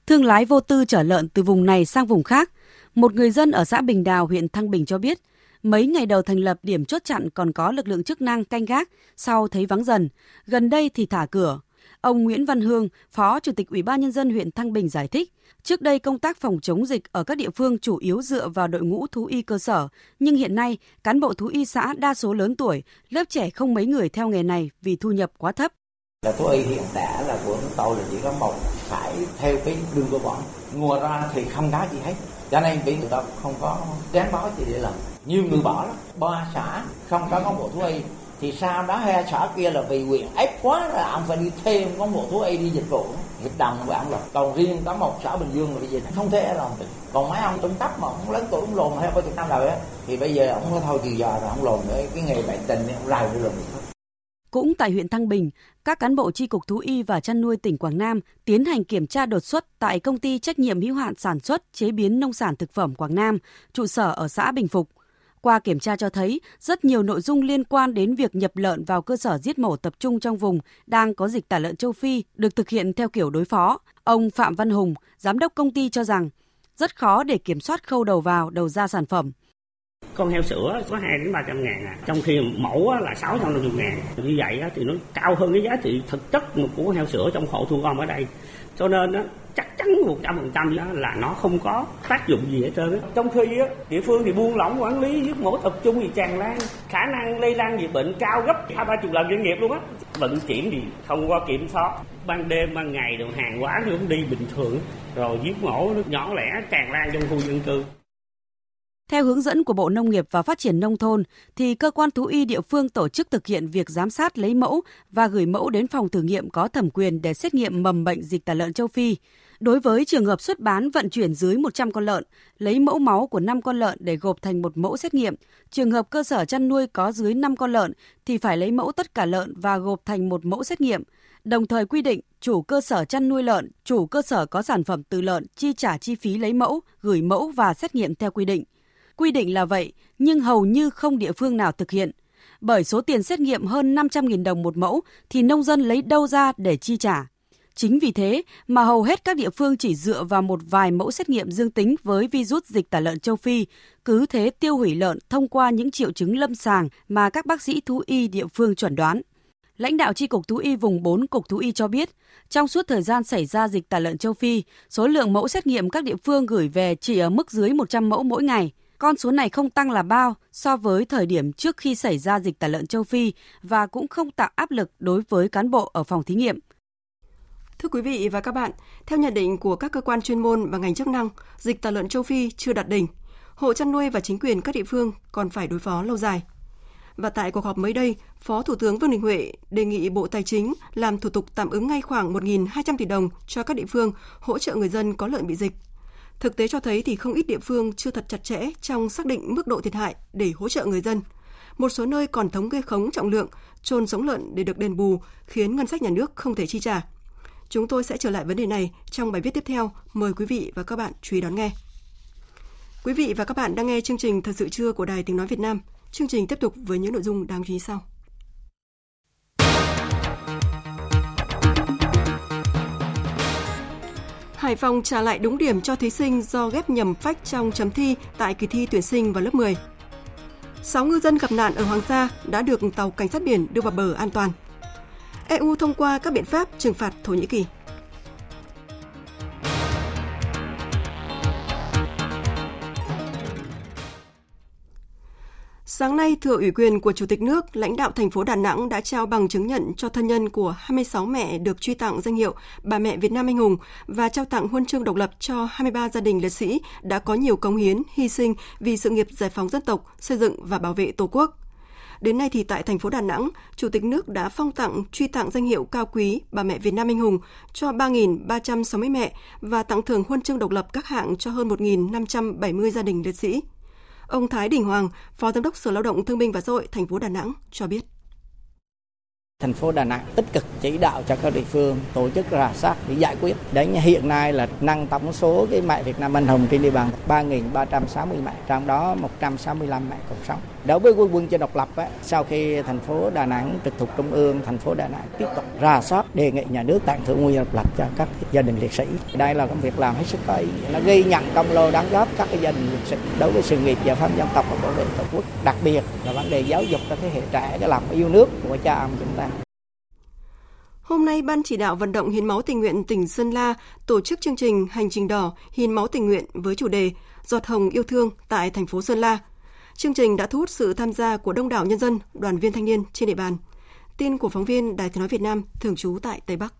Thương lái vô tư chở lợn từ vùng này sang vùng khác. Một người dân ở xã Bình Đào, huyện Thăng Bình cho biết, mấy ngày đầu thành lập điểm chốt chặn còn có lực lượng chức năng canh gác, sau thấy vắng dần. Gần đây thì thả cửa. Ông Nguyễn Văn Hương, Phó Chủ tịch Ủy ban Nhân dân huyện Thăng Bình giải thích, Trước đây công tác phòng chống dịch ở các địa phương chủ yếu dựa vào đội ngũ thú y cơ sở, nhưng hiện nay cán bộ thú y xã đa số lớn tuổi, lớp trẻ không mấy người theo nghề này vì thu nhập quá thấp. Là thú y hiện tại là của chúng tôi là chỉ có một phải theo cái đường của bọn. Ngùa ra thì không đá gì hết. Cho nên bị người ta không có gắn bó gì để làm. Nhiều người bỏ lắm. Ba xã không có cán bộ thú y thì sau đó hai xã kia là vì quyền ép quá là ông phải đi thêm cán bộ thú y đi dịch vụ hiệp đồng với ông là còn riêng có một xã bình dương là bây giờ không thể làm được còn mấy ông trung cấp mà ông lớn tuổi ông lồn hay bao chục năm rồi á thì bây giờ ông có thôi trừ giờ rồi ông lồn cái, cái nghề bệnh tình ông rài đi lồn cũng tại huyện Thăng Bình, các cán bộ tri cục thú y và chăn nuôi tỉnh Quảng Nam tiến hành kiểm tra đột xuất tại công ty trách nhiệm hữu hạn sản xuất chế biến nông sản thực phẩm Quảng Nam, trụ sở ở xã Bình Phục. Qua kiểm tra cho thấy, rất nhiều nội dung liên quan đến việc nhập lợn vào cơ sở giết mổ tập trung trong vùng đang có dịch tả lợn châu Phi được thực hiện theo kiểu đối phó. Ông Phạm Văn Hùng, giám đốc công ty cho rằng, rất khó để kiểm soát khâu đầu vào, đầu ra sản phẩm. Con heo sữa có 2 đến 300 ngàn à, trong khi mẫu là 650 ngàn. Như vậy thì nó cao hơn cái giá trị thực chất của heo sữa trong hộ thu gom ở đây. Cho nên chắc chắn một trăm phần trăm là nó không có tác dụng gì hết trơn trong khi á, địa phương thì buông lỏng quản lý giết mổ tập trung thì tràn lan. Khả năng lây lan dịch bệnh cao gấp hai ba chục lần doanh nghiệp luôn á. Vận chuyển thì không qua kiểm soát. Ban đêm ban ngày đường hàng hóa thì cũng đi bình thường. Rồi giết mổ nó nhỏ lẻ tràn lan trong khu dân cư. Theo hướng dẫn của Bộ Nông nghiệp và Phát triển Nông thôn, thì cơ quan thú y địa phương tổ chức thực hiện việc giám sát lấy mẫu và gửi mẫu đến phòng thử nghiệm có thẩm quyền để xét nghiệm mầm bệnh dịch tả lợn châu Phi. Đối với trường hợp xuất bán vận chuyển dưới 100 con lợn, lấy mẫu máu của 5 con lợn để gộp thành một mẫu xét nghiệm. Trường hợp cơ sở chăn nuôi có dưới 5 con lợn thì phải lấy mẫu tất cả lợn và gộp thành một mẫu xét nghiệm. Đồng thời quy định chủ cơ sở chăn nuôi lợn, chủ cơ sở có sản phẩm từ lợn chi trả chi phí lấy mẫu, gửi mẫu và xét nghiệm theo quy định. Quy định là vậy, nhưng hầu như không địa phương nào thực hiện. Bởi số tiền xét nghiệm hơn 500.000 đồng một mẫu thì nông dân lấy đâu ra để chi trả. Chính vì thế mà hầu hết các địa phương chỉ dựa vào một vài mẫu xét nghiệm dương tính với virus dịch tả lợn châu Phi, cứ thế tiêu hủy lợn thông qua những triệu chứng lâm sàng mà các bác sĩ thú y địa phương chuẩn đoán. Lãnh đạo Tri Cục Thú y vùng 4 Cục Thú y cho biết, trong suốt thời gian xảy ra dịch tả lợn châu Phi, số lượng mẫu xét nghiệm các địa phương gửi về chỉ ở mức dưới 100 mẫu mỗi ngày. Con số này không tăng là bao so với thời điểm trước khi xảy ra dịch tả lợn châu Phi và cũng không tạo áp lực đối với cán bộ ở phòng thí nghiệm. Thưa quý vị và các bạn, theo nhận định của các cơ quan chuyên môn và ngành chức năng, dịch tả lợn châu Phi chưa đạt đỉnh. Hộ chăn nuôi và chính quyền các địa phương còn phải đối phó lâu dài. Và tại cuộc họp mới đây, Phó Thủ tướng Vương Đình Huệ đề nghị Bộ Tài chính làm thủ tục tạm ứng ngay khoảng 1.200 tỷ đồng cho các địa phương hỗ trợ người dân có lợn bị dịch. Thực tế cho thấy thì không ít địa phương chưa thật chặt chẽ trong xác định mức độ thiệt hại để hỗ trợ người dân. Một số nơi còn thống kê khống trọng lượng, trôn sống lợn để được đền bù, khiến ngân sách nhà nước không thể chi trả. Chúng tôi sẽ trở lại vấn đề này trong bài viết tiếp theo. Mời quý vị và các bạn chú ý đón nghe. Quý vị và các bạn đang nghe chương trình Thật sự trưa của Đài Tiếng Nói Việt Nam. Chương trình tiếp tục với những nội dung đáng chú ý sau. Hải Phòng trả lại đúng điểm cho thí sinh do ghép nhầm phách trong chấm thi tại kỳ thi tuyển sinh vào lớp 10. 6 ngư dân gặp nạn ở Hoàng Sa đã được tàu cảnh sát biển đưa vào bờ an toàn. EU thông qua các biện pháp trừng phạt Thổ Nhĩ Kỳ. Sáng nay, thừa ủy quyền của Chủ tịch nước, lãnh đạo thành phố Đà Nẵng đã trao bằng chứng nhận cho thân nhân của 26 mẹ được truy tặng danh hiệu Bà mẹ Việt Nam anh hùng và trao tặng huân chương độc lập cho 23 gia đình liệt sĩ đã có nhiều cống hiến, hy sinh vì sự nghiệp giải phóng dân tộc, xây dựng và bảo vệ Tổ quốc. Đến nay thì tại thành phố Đà Nẵng, Chủ tịch nước đã phong tặng truy tặng danh hiệu cao quý Bà mẹ Việt Nam anh hùng cho 3.360 mẹ và tặng thưởng huân chương độc lập các hạng cho hơn 1.570 gia đình liệt sĩ. Ông Thái Đình Hoàng, Phó Giám đốc Sở Lao động Thương binh và Xã hội thành phố Đà Nẵng cho biết. Thành phố Đà Nẵng tích cực chỉ đạo cho các địa phương tổ chức rà soát để giải quyết. Đến hiện nay là nâng tổng số cái mẹ Việt Nam anh hùng trên địa bàn 3.360 mẹ, trong đó 165 mẹ còn sống. Đối với quân quân cho độc lập, á, sau khi thành phố Đà Nẵng trực thuộc trung ương, thành phố Đà Nẵng tiếp tục rà soát đề nghị nhà nước tặng thưởng nguyên độc lập cho các gia đình liệt sĩ. Đây là công việc làm hết sức có ý nghĩa. Nó ghi nhận công lao đóng góp các cái gia đình liệt sĩ đối với sự nghiệp giải phóng dân tộc và bảo vệ tổ quốc. Đặc biệt là vấn đề giáo dục cho thế hệ trẻ cái lòng yêu nước của cha ông chúng ta. Hôm nay, Ban chỉ đạo vận động hiến máu tình nguyện tỉnh Sơn La tổ chức chương trình Hành trình đỏ hiến máu tình nguyện với chủ đề Giọt hồng yêu thương tại thành phố Sơn La. Chương trình đã thu hút sự tham gia của đông đảo nhân dân, đoàn viên thanh niên trên địa bàn. Tin của phóng viên Đài Tiếng nói Việt Nam thường trú tại Tây Bắc.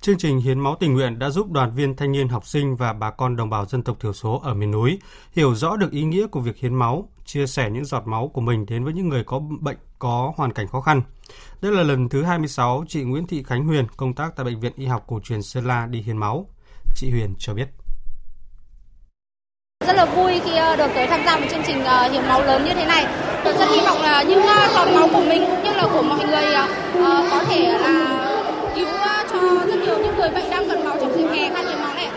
Chương trình hiến máu tình nguyện đã giúp đoàn viên thanh niên học sinh và bà con đồng bào dân tộc thiểu số ở miền núi hiểu rõ được ý nghĩa của việc hiến máu, chia sẻ những giọt máu của mình đến với những người có bệnh có hoàn cảnh khó khăn. Đây là lần thứ 26 chị Nguyễn Thị Khánh Huyền công tác tại Bệnh viện Y học cổ truyền Sơn La đi hiến máu. Chị Huyền cho biết. Rất là vui khi ờ, được tới tham gia một chương trình ờ, hiến máu lớn như thế này. Tôi rất hy vọng là những giọt máu của mình cũng như là của mọi người có thể là rất nhiều những người bệnh đang cần máu trong dịp hè khan hiến máu này.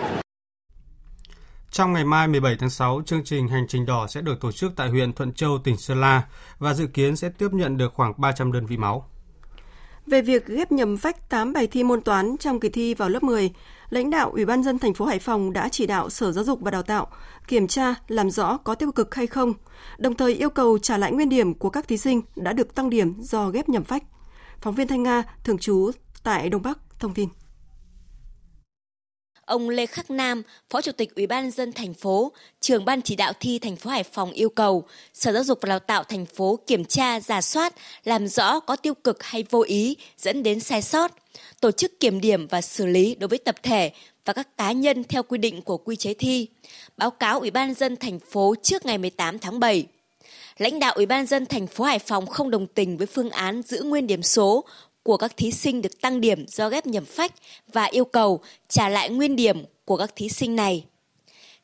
Trong ngày mai 17 tháng 6, chương trình Hành trình đỏ sẽ được tổ chức tại huyện Thuận Châu, tỉnh Sơn La và dự kiến sẽ tiếp nhận được khoảng 300 đơn vị máu. Về việc ghép nhầm phách 8 bài thi môn toán trong kỳ thi vào lớp 10, lãnh đạo Ủy ban dân thành phố Hải Phòng đã chỉ đạo Sở Giáo dục và Đào tạo kiểm tra làm rõ có tiêu cực hay không, đồng thời yêu cầu trả lại nguyên điểm của các thí sinh đã được tăng điểm do ghép nhầm phách. Phóng viên Thanh Nga thường trú tại Đông Bắc thông tin. Ông Lê Khắc Nam, Phó Chủ tịch Ủy ban dân thành phố, trưởng ban chỉ đạo thi thành phố Hải Phòng yêu cầu Sở Giáo dục và Đào tạo thành phố kiểm tra, giả soát, làm rõ có tiêu cực hay vô ý dẫn đến sai sót, tổ chức kiểm điểm và xử lý đối với tập thể và các cá nhân theo quy định của quy chế thi. Báo cáo Ủy ban dân thành phố trước ngày 18 tháng 7 lãnh đạo Ủy ban dân thành phố Hải Phòng không đồng tình với phương án giữ nguyên điểm số của các thí sinh được tăng điểm do ghép nhầm phách và yêu cầu trả lại nguyên điểm của các thí sinh này.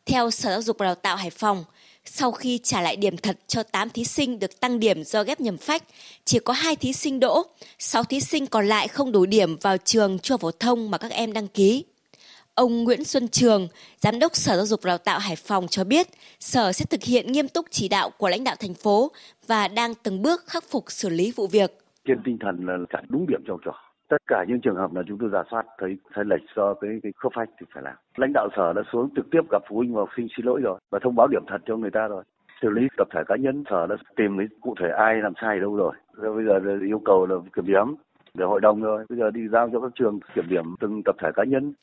Theo Sở Giáo dục và Đào tạo Hải Phòng, sau khi trả lại điểm thật cho 8 thí sinh được tăng điểm do ghép nhầm phách, chỉ có 2 thí sinh đỗ, 6 thí sinh còn lại không đủ điểm vào trường trung phổ thông mà các em đăng ký. Ông Nguyễn Xuân Trường, Giám đốc Sở Giáo dục và Đào tạo Hải Phòng cho biết, Sở sẽ thực hiện nghiêm túc chỉ đạo của lãnh đạo thành phố và đang từng bước khắc phục xử lý vụ việc trên tinh thần là trả đúng điểm cho trò tất cả những trường hợp là chúng tôi giả soát thấy sai lệch do cái cái khớp phách thì phải làm. Lãnh đạo sở đã xuống trực tiếp gặp phụ huynh và học sinh xin lỗi rồi và thông báo điểm thật cho người ta rồi. Xử lý tập thể cá nhân, sở đã tìm thấy cụ thể ai, làm sai đâu rồi. Rồi bây giờ yêu cầu là kiểm điểm để hội đồng rồi bây giờ đi giao cho các trường kiểm điểm từng tập thể cá nhân.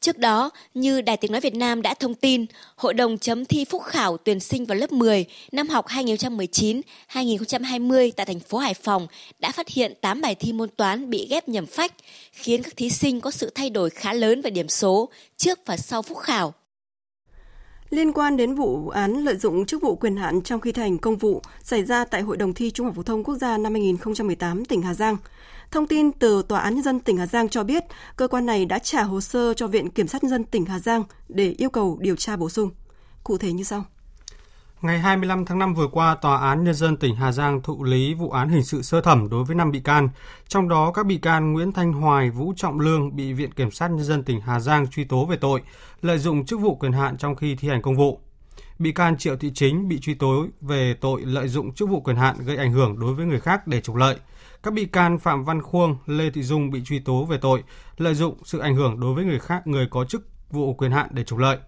Trước đó, như Đài Tiếng Nói Việt Nam đã thông tin, Hội đồng chấm thi phúc khảo tuyển sinh vào lớp 10 năm học 2019-2020 tại thành phố Hải Phòng đã phát hiện 8 bài thi môn toán bị ghép nhầm phách, khiến các thí sinh có sự thay đổi khá lớn về điểm số trước và sau phúc khảo. Liên quan đến vụ án lợi dụng chức vụ quyền hạn trong khi thành công vụ xảy ra tại Hội đồng thi Trung học phổ thông quốc gia năm 2018 tỉnh Hà Giang, Thông tin từ Tòa án Nhân dân tỉnh Hà Giang cho biết, cơ quan này đã trả hồ sơ cho Viện Kiểm sát Nhân dân tỉnh Hà Giang để yêu cầu điều tra bổ sung. Cụ thể như sau. Ngày 25 tháng 5 vừa qua, Tòa án Nhân dân tỉnh Hà Giang thụ lý vụ án hình sự sơ thẩm đối với 5 bị can. Trong đó, các bị can Nguyễn Thanh Hoài, Vũ Trọng Lương bị Viện Kiểm sát Nhân dân tỉnh Hà Giang truy tố về tội lợi dụng chức vụ quyền hạn trong khi thi hành công vụ. Bị can Triệu Thị Chính bị truy tố về tội lợi dụng chức vụ quyền hạn gây ảnh hưởng đối với người khác để trục lợi. Các bị can Phạm Văn Khuông, Lê Thị Dung bị truy tố về tội lợi dụng sự ảnh hưởng đối với người khác người có chức vụ quyền hạn để trục lợi.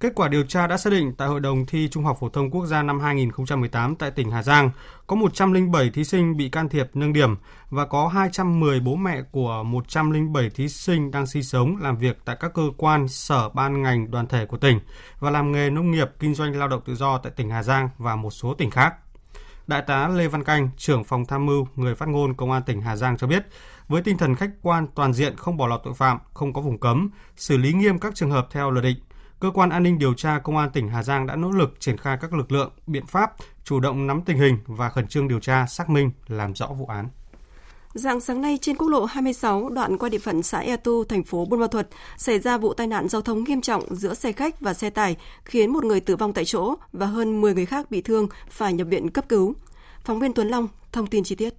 Kết quả điều tra đã xác định tại Hội đồng thi Trung học phổ thông quốc gia năm 2018 tại tỉnh Hà Giang có 107 thí sinh bị can thiệp nâng điểm và có 210 bố mẹ của 107 thí sinh đang sinh sống làm việc tại các cơ quan, sở, ban ngành, đoàn thể của tỉnh và làm nghề nông nghiệp, kinh doanh lao động tự do tại tỉnh Hà Giang và một số tỉnh khác. Đại tá Lê Văn Canh, trưởng phòng tham mưu, người phát ngôn Công an tỉnh Hà Giang cho biết, với tinh thần khách quan, toàn diện, không bỏ lọt tội phạm, không có vùng cấm, xử lý nghiêm các trường hợp theo luật định, cơ quan an ninh điều tra Công an tỉnh Hà Giang đã nỗ lực triển khai các lực lượng, biện pháp, chủ động nắm tình hình và khẩn trương điều tra, xác minh, làm rõ vụ án. Dạng sáng nay trên quốc lộ 26 đoạn qua địa phận xã Ea Tu, thành phố Buôn Ma Thuột xảy ra vụ tai nạn giao thông nghiêm trọng giữa xe khách và xe tải khiến một người tử vong tại chỗ và hơn 10 người khác bị thương phải nhập viện cấp cứu. Phóng viên Tuấn Long thông tin chi tiết.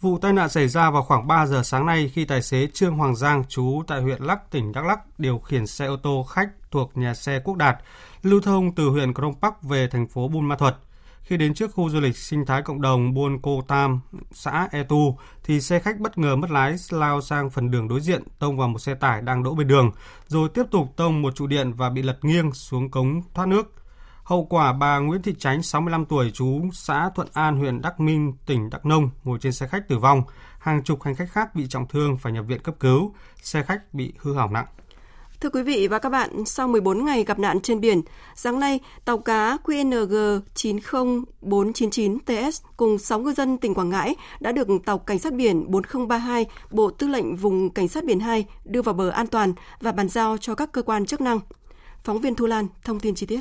Vụ tai nạn xảy ra vào khoảng 3 giờ sáng nay khi tài xế Trương Hoàng Giang trú tại huyện Lắc, tỉnh Đắk Lắc điều khiển xe ô tô khách thuộc nhà xe Quốc Đạt lưu thông từ huyện Krông Bắc về thành phố Buôn Ma Thuột. Khi đến trước khu du lịch sinh thái cộng đồng Buôn Cô Tam, xã E Tu, thì xe khách bất ngờ mất lái lao sang phần đường đối diện, tông vào một xe tải đang đỗ bên đường, rồi tiếp tục tông một trụ điện và bị lật nghiêng xuống cống thoát nước. Hậu quả bà Nguyễn Thị Tránh, 65 tuổi, chú xã Thuận An, huyện Đắc Minh, tỉnh Đắk Nông, ngồi trên xe khách tử vong. Hàng chục hành khách khác bị trọng thương phải nhập viện cấp cứu. Xe khách bị hư hỏng nặng. Thưa quý vị và các bạn, sau 14 ngày gặp nạn trên biển, sáng nay, tàu cá QNG 90499TS cùng 6 ngư dân tỉnh Quảng Ngãi đã được tàu Cảnh sát biển 4032 Bộ Tư lệnh Vùng Cảnh sát biển 2 đưa vào bờ an toàn và bàn giao cho các cơ quan chức năng. Phóng viên Thu Lan thông tin chi tiết.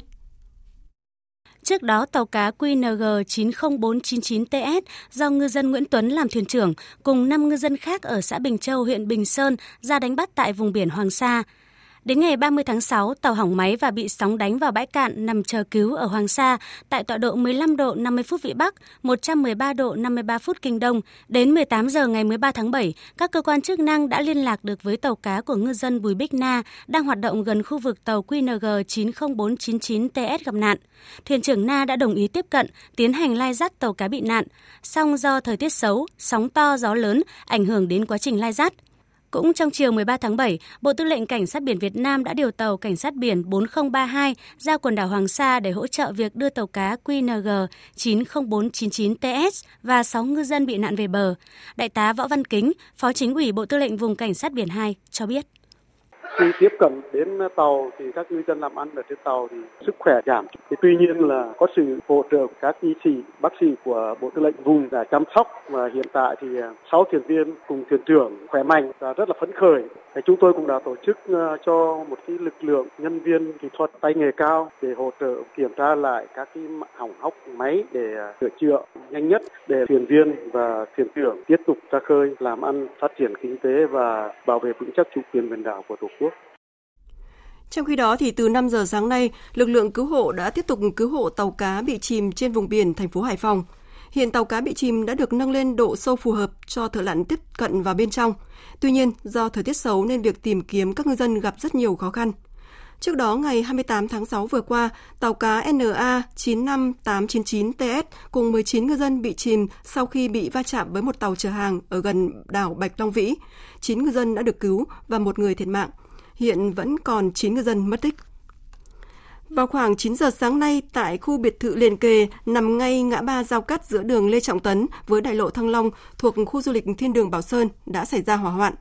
Trước đó, tàu cá QNG 90499TS do ngư dân Nguyễn Tuấn làm thuyền trưởng cùng 5 ngư dân khác ở xã Bình Châu, huyện Bình Sơn ra đánh bắt tại vùng biển Hoàng Sa. Đến ngày 30 tháng 6, tàu hỏng máy và bị sóng đánh vào bãi cạn nằm chờ cứu ở Hoàng Sa tại tọa độ 15 độ 50 phút Vĩ Bắc, 113 độ 53 phút Kinh Đông. Đến 18 giờ ngày 13 tháng 7, các cơ quan chức năng đã liên lạc được với tàu cá của ngư dân Bùi Bích Na đang hoạt động gần khu vực tàu QNG 90499TS gặp nạn. Thuyền trưởng Na đã đồng ý tiếp cận, tiến hành lai dắt tàu cá bị nạn. Song do thời tiết xấu, sóng to, gió lớn ảnh hưởng đến quá trình lai dắt. Cũng trong chiều 13 tháng 7, Bộ Tư lệnh Cảnh sát biển Việt Nam đã điều tàu Cảnh sát biển 4032 ra quần đảo Hoàng Sa để hỗ trợ việc đưa tàu cá QNG 90499TS và 6 ngư dân bị nạn về bờ. Đại tá Võ Văn Kính, Phó Chính ủy Bộ Tư lệnh Vùng Cảnh sát biển 2 cho biết khi tiếp cận đến tàu thì các ngư dân làm ăn ở trên tàu thì sức khỏe giảm. Thì tuy nhiên là có sự hỗ trợ của các y sĩ, bác sĩ của Bộ Tư lệnh vùng đã chăm sóc và hiện tại thì à, sáu thuyền viên cùng thuyền trưởng khỏe mạnh và rất là phấn khởi. Thì chúng tôi cũng đã tổ chức à, cho một cái lực lượng nhân viên kỹ thuật tay nghề cao để hỗ trợ kiểm tra lại các cái hỏng hóc máy để à, sửa chữa nhanh nhất để thuyền viên và thuyền trưởng tiếp tục ra khơi làm ăn phát triển kinh tế và bảo vệ vững chắc chủ quyền biển đảo của Tổ quốc. Trong khi đó thì từ 5 giờ sáng nay, lực lượng cứu hộ đã tiếp tục cứu hộ tàu cá bị chìm trên vùng biển thành phố Hải Phòng. Hiện tàu cá bị chìm đã được nâng lên độ sâu phù hợp cho thợ lặn tiếp cận vào bên trong. Tuy nhiên, do thời tiết xấu nên việc tìm kiếm các ngư dân gặp rất nhiều khó khăn. Trước đó, ngày 28 tháng 6 vừa qua, tàu cá NA 95899TS cùng 19 ngư dân bị chìm sau khi bị va chạm với một tàu chở hàng ở gần đảo Bạch Long Vĩ. 9 ngư dân đã được cứu và một người thiệt mạng. Hiện vẫn còn 9 ngư dân mất tích. Vào khoảng 9 giờ sáng nay, tại khu biệt thự liền kề nằm ngay ngã ba giao cắt giữa đường Lê Trọng Tấn với đại lộ Thăng Long thuộc khu du lịch Thiên đường Bảo Sơn đã xảy ra hỏa hoạn.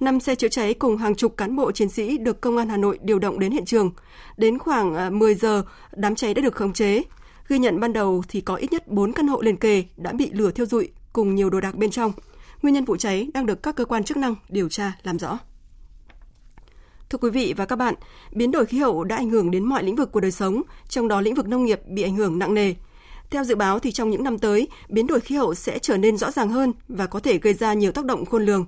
5 xe chữa cháy cùng hàng chục cán bộ chiến sĩ được Công an Hà Nội điều động đến hiện trường. Đến khoảng à, 10 giờ, đám cháy đã được khống chế. Ghi nhận ban đầu thì có ít nhất 4 căn hộ liền kề đã bị lửa thiêu rụi cùng nhiều đồ đạc bên trong. Nguyên nhân vụ cháy đang được các cơ quan chức năng điều tra làm rõ. Thưa quý vị và các bạn, biến đổi khí hậu đã ảnh hưởng đến mọi lĩnh vực của đời sống, trong đó lĩnh vực nông nghiệp bị ảnh hưởng nặng nề. Theo dự báo thì trong những năm tới, biến đổi khí hậu sẽ trở nên rõ ràng hơn và có thể gây ra nhiều tác động khôn lường.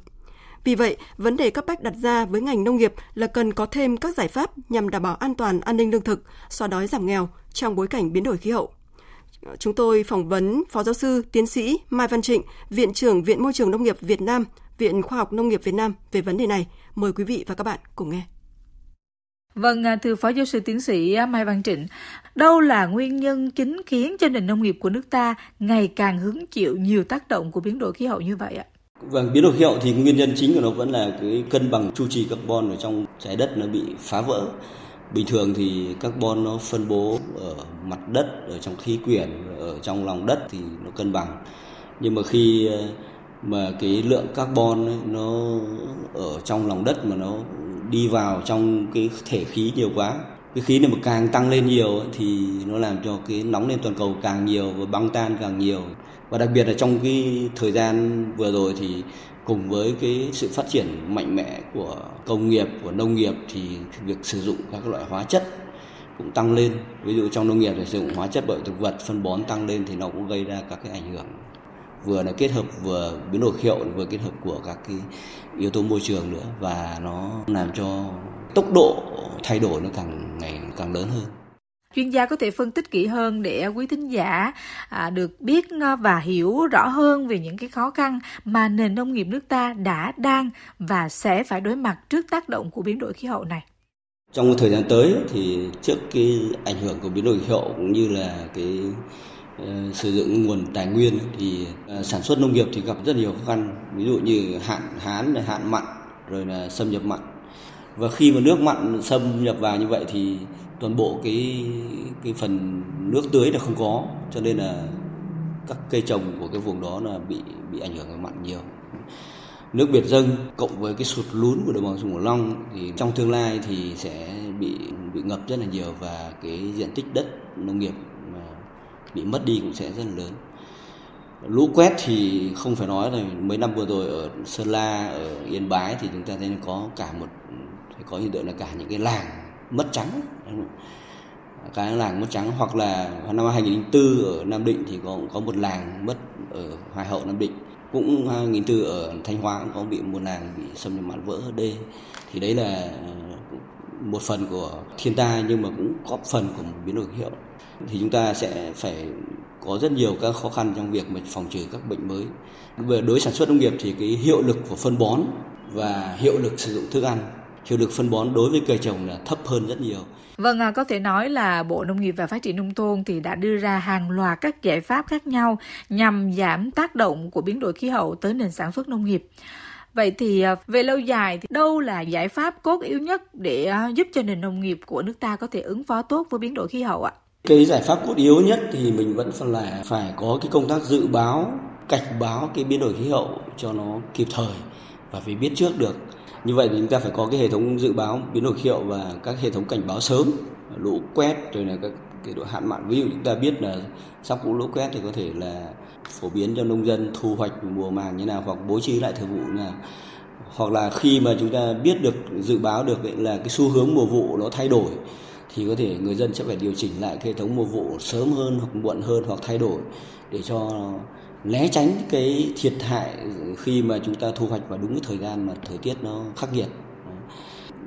Vì vậy, vấn đề cấp bách đặt ra với ngành nông nghiệp là cần có thêm các giải pháp nhằm đảm bảo an toàn an ninh lương thực, xóa đói giảm nghèo trong bối cảnh biến đổi khí hậu. Chúng tôi phỏng vấn Phó Giáo sư, Tiến sĩ Mai Văn Trịnh, Viện trưởng Viện Môi trường Nông nghiệp Việt Nam, Viện Khoa học Nông nghiệp Việt Nam về vấn đề này. Mời quý vị và các bạn cùng nghe. Vâng, à, thưa Phó Giáo sư Tiến sĩ Mai Văn Trịnh, đâu là nguyên nhân chính khiến cho nền nông nghiệp của nước ta ngày càng hứng chịu nhiều tác động của biến đổi khí hậu như vậy ạ? Vâng, biến đổi khí hậu thì nguyên nhân chính của nó vẫn là cái cân bằng chu trì carbon ở trong trái đất nó bị phá vỡ. Bình thường thì carbon nó phân bố ở mặt đất, ở trong khí quyển, ở trong lòng đất thì nó cân bằng. Nhưng mà khi ờ, mà cái lượng carbon ấy, nó ở trong lòng đất mà nó đi vào trong cái thể khí nhiều quá. Cái khí này mà càng tăng lên nhiều ấy, thì nó làm cho cái nóng lên toàn cầu càng nhiều và băng tan càng nhiều. Và đặc biệt là trong cái thời gian vừa rồi thì cùng với cái sự phát triển mạnh mẽ của công nghiệp của nông nghiệp thì việc sử dụng các loại hóa chất cũng tăng lên. Ví dụ trong nông nghiệp thì sử dụng hóa chất bội thực vật phân bón tăng lên thì nó cũng gây ra các cái ảnh hưởng vừa là kết hợp vừa biến đổi khí hậu vừa kết hợp của các cái yếu tố môi trường nữa và nó làm cho tốc độ thay đổi nó càng ngày càng lớn hơn chuyên gia có thể phân tích kỹ hơn để quý thính giả à, được biết à, và hiểu rõ hơn về những cái khó khăn mà nền nông nghiệp nước ta đã đang và sẽ phải đối mặt trước tác động của biến đổi khí hậu này. Trong thời gian tới thì trước cái ảnh hưởng của biến đổi khí hậu cũng như là cái Ờ, sử dụng nguồn tài nguyên thì ờ, sản xuất nông nghiệp thì gặp rất nhiều khó khăn. Ví dụ như hạn hán hạn mặn, rồi là xâm nhập mặn. Và khi mà nước mặn xâm nhập vào như vậy thì toàn bộ cái cái phần nước tưới là không có. Cho nên là các cây trồng của cái vùng đó là bị bị ảnh hưởng của mặn nhiều. Nước biển dâng cộng với cái sụt lún của đồng bằng sông cửu long thì trong tương lai thì sẽ bị bị ngập rất là nhiều và cái diện tích đất nông nghiệp bị mất đi cũng sẽ rất là lớn. Lũ quét thì không phải nói là mấy năm vừa rồi ở sơn la, ở yên bái thì chúng ta thấy có cả một, có hiện tượng là cả những cái làng mất trắng. Cái làng mất trắng hoặc là năm 2004 ở Nam Định thì có có một làng mất ở Hoài Hậu, Nam Định. Cũng 2004 ở Thanh Hóa cũng có bị một làng bị xâm nhập mặn vỡ đê. Thì đấy là một phần của thiên tai nhưng mà cũng góp phần của một biến đổi khí hậu thì chúng ta sẽ phải có rất nhiều các khó khăn trong việc mà phòng trừ các bệnh mới về đối sản xuất nông nghiệp thì cái hiệu lực của phân bón và hiệu lực sử dụng thức ăn hiệu lực phân bón đối với cây trồng là thấp hơn rất nhiều. Vâng, có thể nói là Bộ Nông nghiệp và Phát triển Nông thôn thì đã đưa ra hàng loạt các giải pháp khác nhau nhằm giảm tác động của biến đổi khí hậu tới nền sản xuất nông nghiệp. Vậy thì à, về lâu dài thì đâu là giải pháp cốt yếu nhất để à, giúp cho nền nông nghiệp của nước ta có thể ứng phó tốt với biến đổi khí hậu ạ? Cái giải pháp cốt yếu nhất thì mình vẫn phải là phải có cái công tác dự báo, cảnh báo cái biến đổi khí hậu cho nó kịp thời và phải biết trước được. Như vậy thì chúng ta phải có cái hệ thống dự báo biến đổi khí hậu và các hệ thống cảnh báo sớm lũ quét rồi là các cái độ hạn mặn ví dụ chúng ta biết là sắp vụ lũ quét thì có thể là phổ biến cho nông dân thu hoạch mùa màng như nào hoặc bố trí lại thời vụ như nào. Hoặc là khi mà chúng ta biết được dự báo được là cái xu hướng mùa vụ nó thay đổi thì có thể người dân sẽ phải điều chỉnh lại cái hệ thống mùa vụ sớm hơn hoặc muộn hơn hoặc thay đổi để cho né tránh cái thiệt hại khi mà chúng ta thu hoạch vào đúng cái thời gian mà thời tiết nó khắc nghiệt.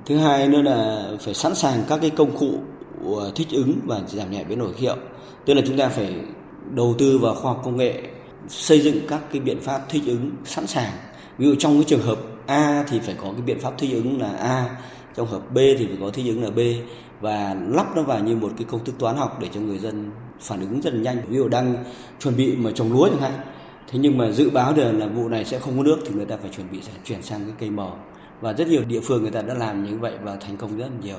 Thứ hai nữa là phải sẵn sàng các cái công cụ ờ, thích ứng và giảm nhẹ biến đổi khí hậu. Tức là chúng ta phải đầu tư vào khoa học công nghệ, xây dựng các cái biện pháp thích ứng sẵn sàng. Ví dụ trong cái trường hợp A thì phải có cái biện pháp thích ứng là A, trong hợp B thì phải có thích ứng là B và lắp nó vào như một cái công thức toán học để cho người dân phản ứng rất là nhanh. Ví dụ đang chuẩn bị mà trồng lúa chẳng hạn Thế nhưng mà dự báo được là vụ này sẽ không có nước thì người ta phải chuẩn bị chuyển sang cái cây màu. Và rất nhiều địa phương người ta đã làm như vậy và thành công rất nhiều.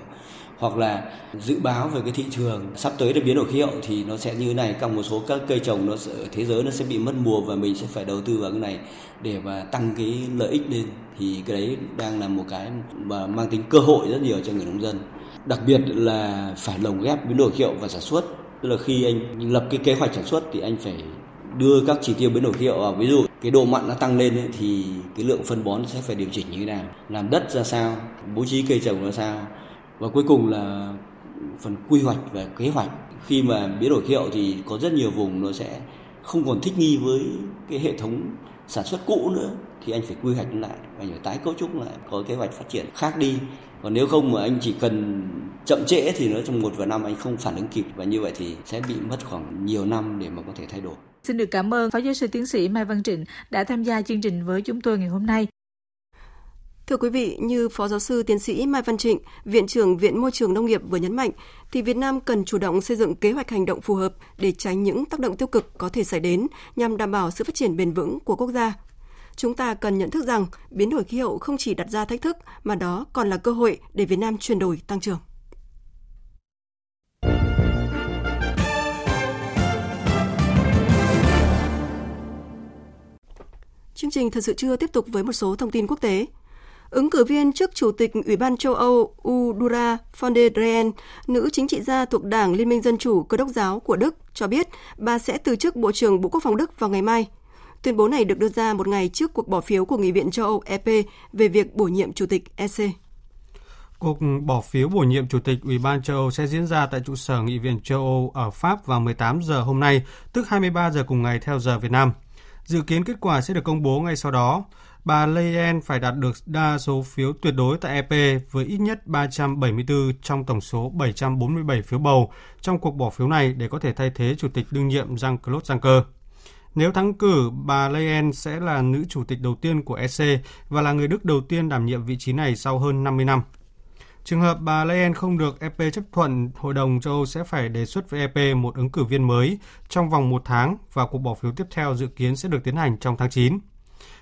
Hoặc là dự báo về cái thị trường sắp tới là biến đổi khí hậu thì nó sẽ như thế này các một số các cây trồng nó sẽ, ở thế giới nó sẽ bị mất mùa và mình sẽ phải đầu tư vào cái này để mà tăng cái lợi ích lên. Thì cái đấy đang là một cái mà mang tính cơ hội rất nhiều cho người nông dân đặc biệt là phải lồng ghép biến đổi khí hậu và sản xuất. Tức là khi anh lập cái kế hoạch sản xuất thì anh phải đưa các chỉ tiêu biến đổi khí hậu vào. Ví dụ cái độ mặn nó tăng lên ấy, thì cái lượng phân bón sẽ phải điều chỉnh như thế nào làm đất ra sao bố trí cây trồng ra sao. Và cuối cùng là phần quy hoạch và kế hoạch. Khi mà biến đổi khí hậu thì có rất nhiều vùng nó sẽ không còn thích nghi với cái hệ thống sản xuất cũ nữa thì anh phải quy hoạch lại anh phải tái cấu trúc lại có kế hoạch phát triển khác đi còn nếu không mà anh chỉ cần chậm trễ thì nó trong một vài năm anh không phản ứng kịp và như vậy thì sẽ bị mất khoảng nhiều năm để mà có thể thay đổi. Xin được cảm ơn Phó Giáo sư Tiến sĩ Mai Văn Trịnh đã tham gia chương trình với chúng tôi ngày hôm nay. Thưa quý vị, như Phó Giáo sư Tiến sĩ Mai Văn Trịnh, Viện trưởng Viện Môi trường Nông nghiệp vừa nhấn mạnh, thì Việt Nam cần chủ động xây dựng kế hoạch hành động phù hợp để tránh những tác động tiêu cực có thể xảy đến nhằm đảm bảo sự phát triển bền vững của quốc gia. Chúng ta cần nhận thức rằng biến đổi khí hậu không chỉ đặt ra thách thức mà đó còn là cơ hội để Việt Nam chuyển đổi tăng trưởng. Chương trình thật sự chưa tiếp tục với một số thông tin quốc tế. Ứng cử viên trước Chủ tịch Ủy ban châu Âu Udura von der Leyen, nữ chính trị gia thuộc Đảng Liên minh Dân chủ Cơ đốc giáo của Đức, cho biết bà sẽ từ chức Bộ trưởng Bộ Quốc phòng Đức vào ngày mai. Tuyên bố này được đưa ra một ngày trước cuộc bỏ phiếu của Nghị viện châu Âu EP về việc bổ nhiệm Chủ tịch EC. Cuộc bỏ phiếu bổ nhiệm Chủ tịch Ủy ban châu Âu sẽ diễn ra tại trụ sở Nghị viện châu Âu ở Pháp vào 18 giờ hôm nay, tức 23 giờ cùng ngày theo giờ Việt Nam. Dự kiến kết quả sẽ được công bố ngay sau đó bà Leyen phải đạt được đa số phiếu tuyệt đối tại EP với ít nhất 374 trong tổng số 747 phiếu bầu trong cuộc bỏ phiếu này để có thể thay thế Chủ tịch đương nhiệm Jean-Claude Juncker. Nếu thắng cử, bà Leyen sẽ là nữ chủ tịch đầu tiên của EC và là người Đức đầu tiên đảm nhiệm vị trí này sau hơn 50 năm. Trường hợp bà Leyen không được EP chấp thuận, Hội đồng châu Âu sẽ phải đề xuất với EP một ứng cử viên mới trong vòng một tháng và cuộc bỏ phiếu tiếp theo dự kiến sẽ được tiến hành trong tháng 9.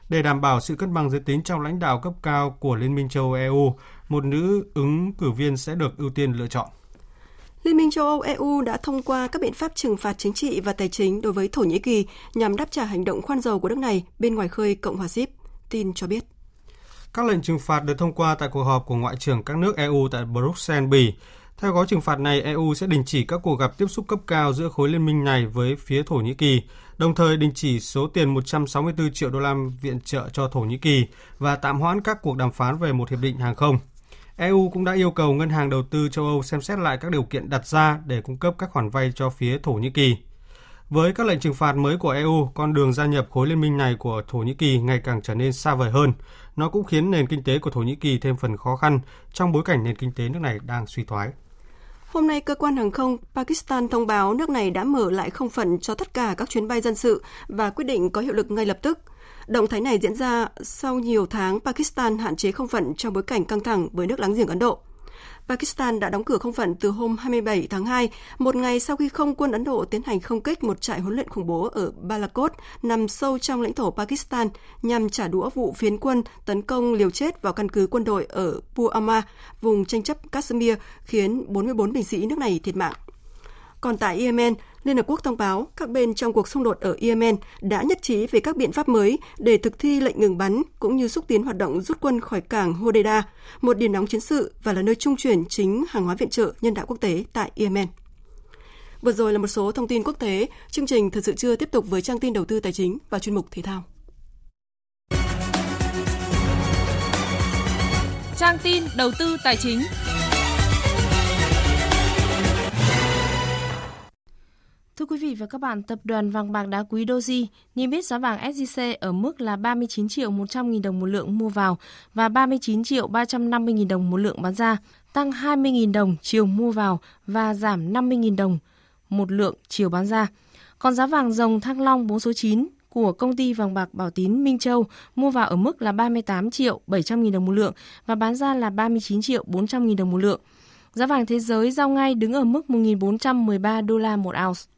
Để đảm bảo sự cân bằng giới tính trong lãnh đạo cấp cao của Liên minh châu Âu EU, một nữ ứng cử viên sẽ được ưu tiên lựa chọn. Liên minh châu Âu EU đã thông qua các biện pháp trừng phạt chính trị và tài chính đối với Thổ Nhĩ Kỳ nhằm đáp trả hành động khoan dầu của nước này bên ngoài khơi Cộng hòa Sip, tin cho biết. Các lệnh trừng phạt được thông qua tại cuộc họp của Ngoại trưởng các nước EU tại Bruxelles, Bỉ. Theo gói trừng phạt này, EU sẽ đình chỉ các cuộc gặp tiếp xúc cấp cao giữa khối liên minh này với phía Thổ Nhĩ Kỳ, đồng thời đình chỉ số tiền 164 triệu đô la viện trợ cho Thổ Nhĩ Kỳ và tạm hoãn các cuộc đàm phán về một hiệp định hàng không. EU cũng đã yêu cầu Ngân hàng Đầu tư châu Âu xem xét lại các điều kiện đặt ra để cung cấp các khoản vay cho phía Thổ Nhĩ Kỳ. Với các lệnh trừng phạt mới của EU, con đường gia nhập khối liên minh này của Thổ Nhĩ Kỳ ngày càng trở nên xa vời hơn. Nó cũng khiến nền kinh tế của Thổ Nhĩ Kỳ thêm phần khó khăn trong bối cảnh nền kinh tế nước này đang suy thoái. Hôm nay, cơ quan hàng không Pakistan thông báo nước này đã mở lại không phận cho tất cả các chuyến bay dân sự và quyết định có hiệu lực ngay lập tức. Động thái này diễn ra sau nhiều tháng Pakistan hạn chế không phận trong bối cảnh căng thẳng với nước láng giềng Ấn Độ. Pakistan đã đóng cửa không phận từ hôm 27 tháng 2, một ngày sau khi không quân Ấn Độ tiến hành không kích một trại huấn luyện khủng bố ở Balakot nằm sâu trong lãnh thổ Pakistan nhằm trả đũa vụ phiến quân tấn công liều chết vào căn cứ quân đội ở Puama, vùng tranh chấp Kashmir, khiến 44 binh sĩ nước này thiệt mạng. Còn tại Yemen, Liên Hợp Quốc thông báo các bên trong cuộc xung đột ở Yemen đã nhất trí về các biện pháp mới để thực thi lệnh ngừng bắn cũng như xúc tiến hoạt động rút quân khỏi cảng Hodeida, một điểm nóng chiến sự và là nơi trung chuyển chính hàng hóa viện trợ nhân đạo quốc tế tại Yemen. Vừa rồi là một số thông tin quốc tế. Chương trình thật sự chưa tiếp tục với trang tin đầu tư tài chính và chuyên mục thể thao. Trang tin đầu tư tài chính. Thưa quý vị và các bạn, tập đoàn vàng bạc đá quý Doji niêm yết giá vàng SJC ở mức là 39 triệu 100 nghìn đồng một lượng mua vào và 39 triệu 350 nghìn đồng một lượng bán ra, tăng 20 nghìn đồng chiều mua vào và giảm 50 nghìn đồng một lượng chiều bán ra. Còn giá vàng dòng thăng long 4 số 9 của công ty vàng bạc Bảo Tín Minh Châu mua vào ở mức là 38 triệu 700 nghìn đồng một lượng và bán ra là 39 triệu 400 nghìn đồng một lượng. Giá vàng thế giới giao ngay đứng ở mức 1.413 đô la một ounce.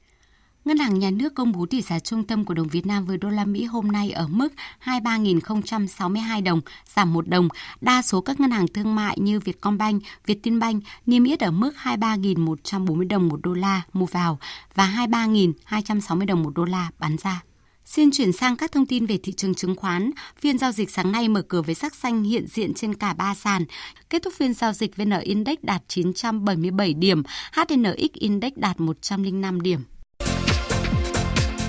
Ngân hàng Nhà nước công bố tỷ giá trung tâm của đồng Việt Nam với đô la Mỹ hôm nay ở mức 23.062 đồng, giảm 1 đồng. Đa số các ngân hàng thương mại như Vietcombank, Vietinbank niêm yết ở mức 23.140 đồng một đô la mua vào và 23.260 đồng một đô la bán ra. Xin chuyển sang các thông tin về thị trường chứng khoán. Phiên giao dịch sáng nay mở cửa với sắc xanh hiện diện trên cả ba sàn. Kết thúc phiên giao dịch VN Index đạt 977 điểm, HNX Index đạt 105 điểm.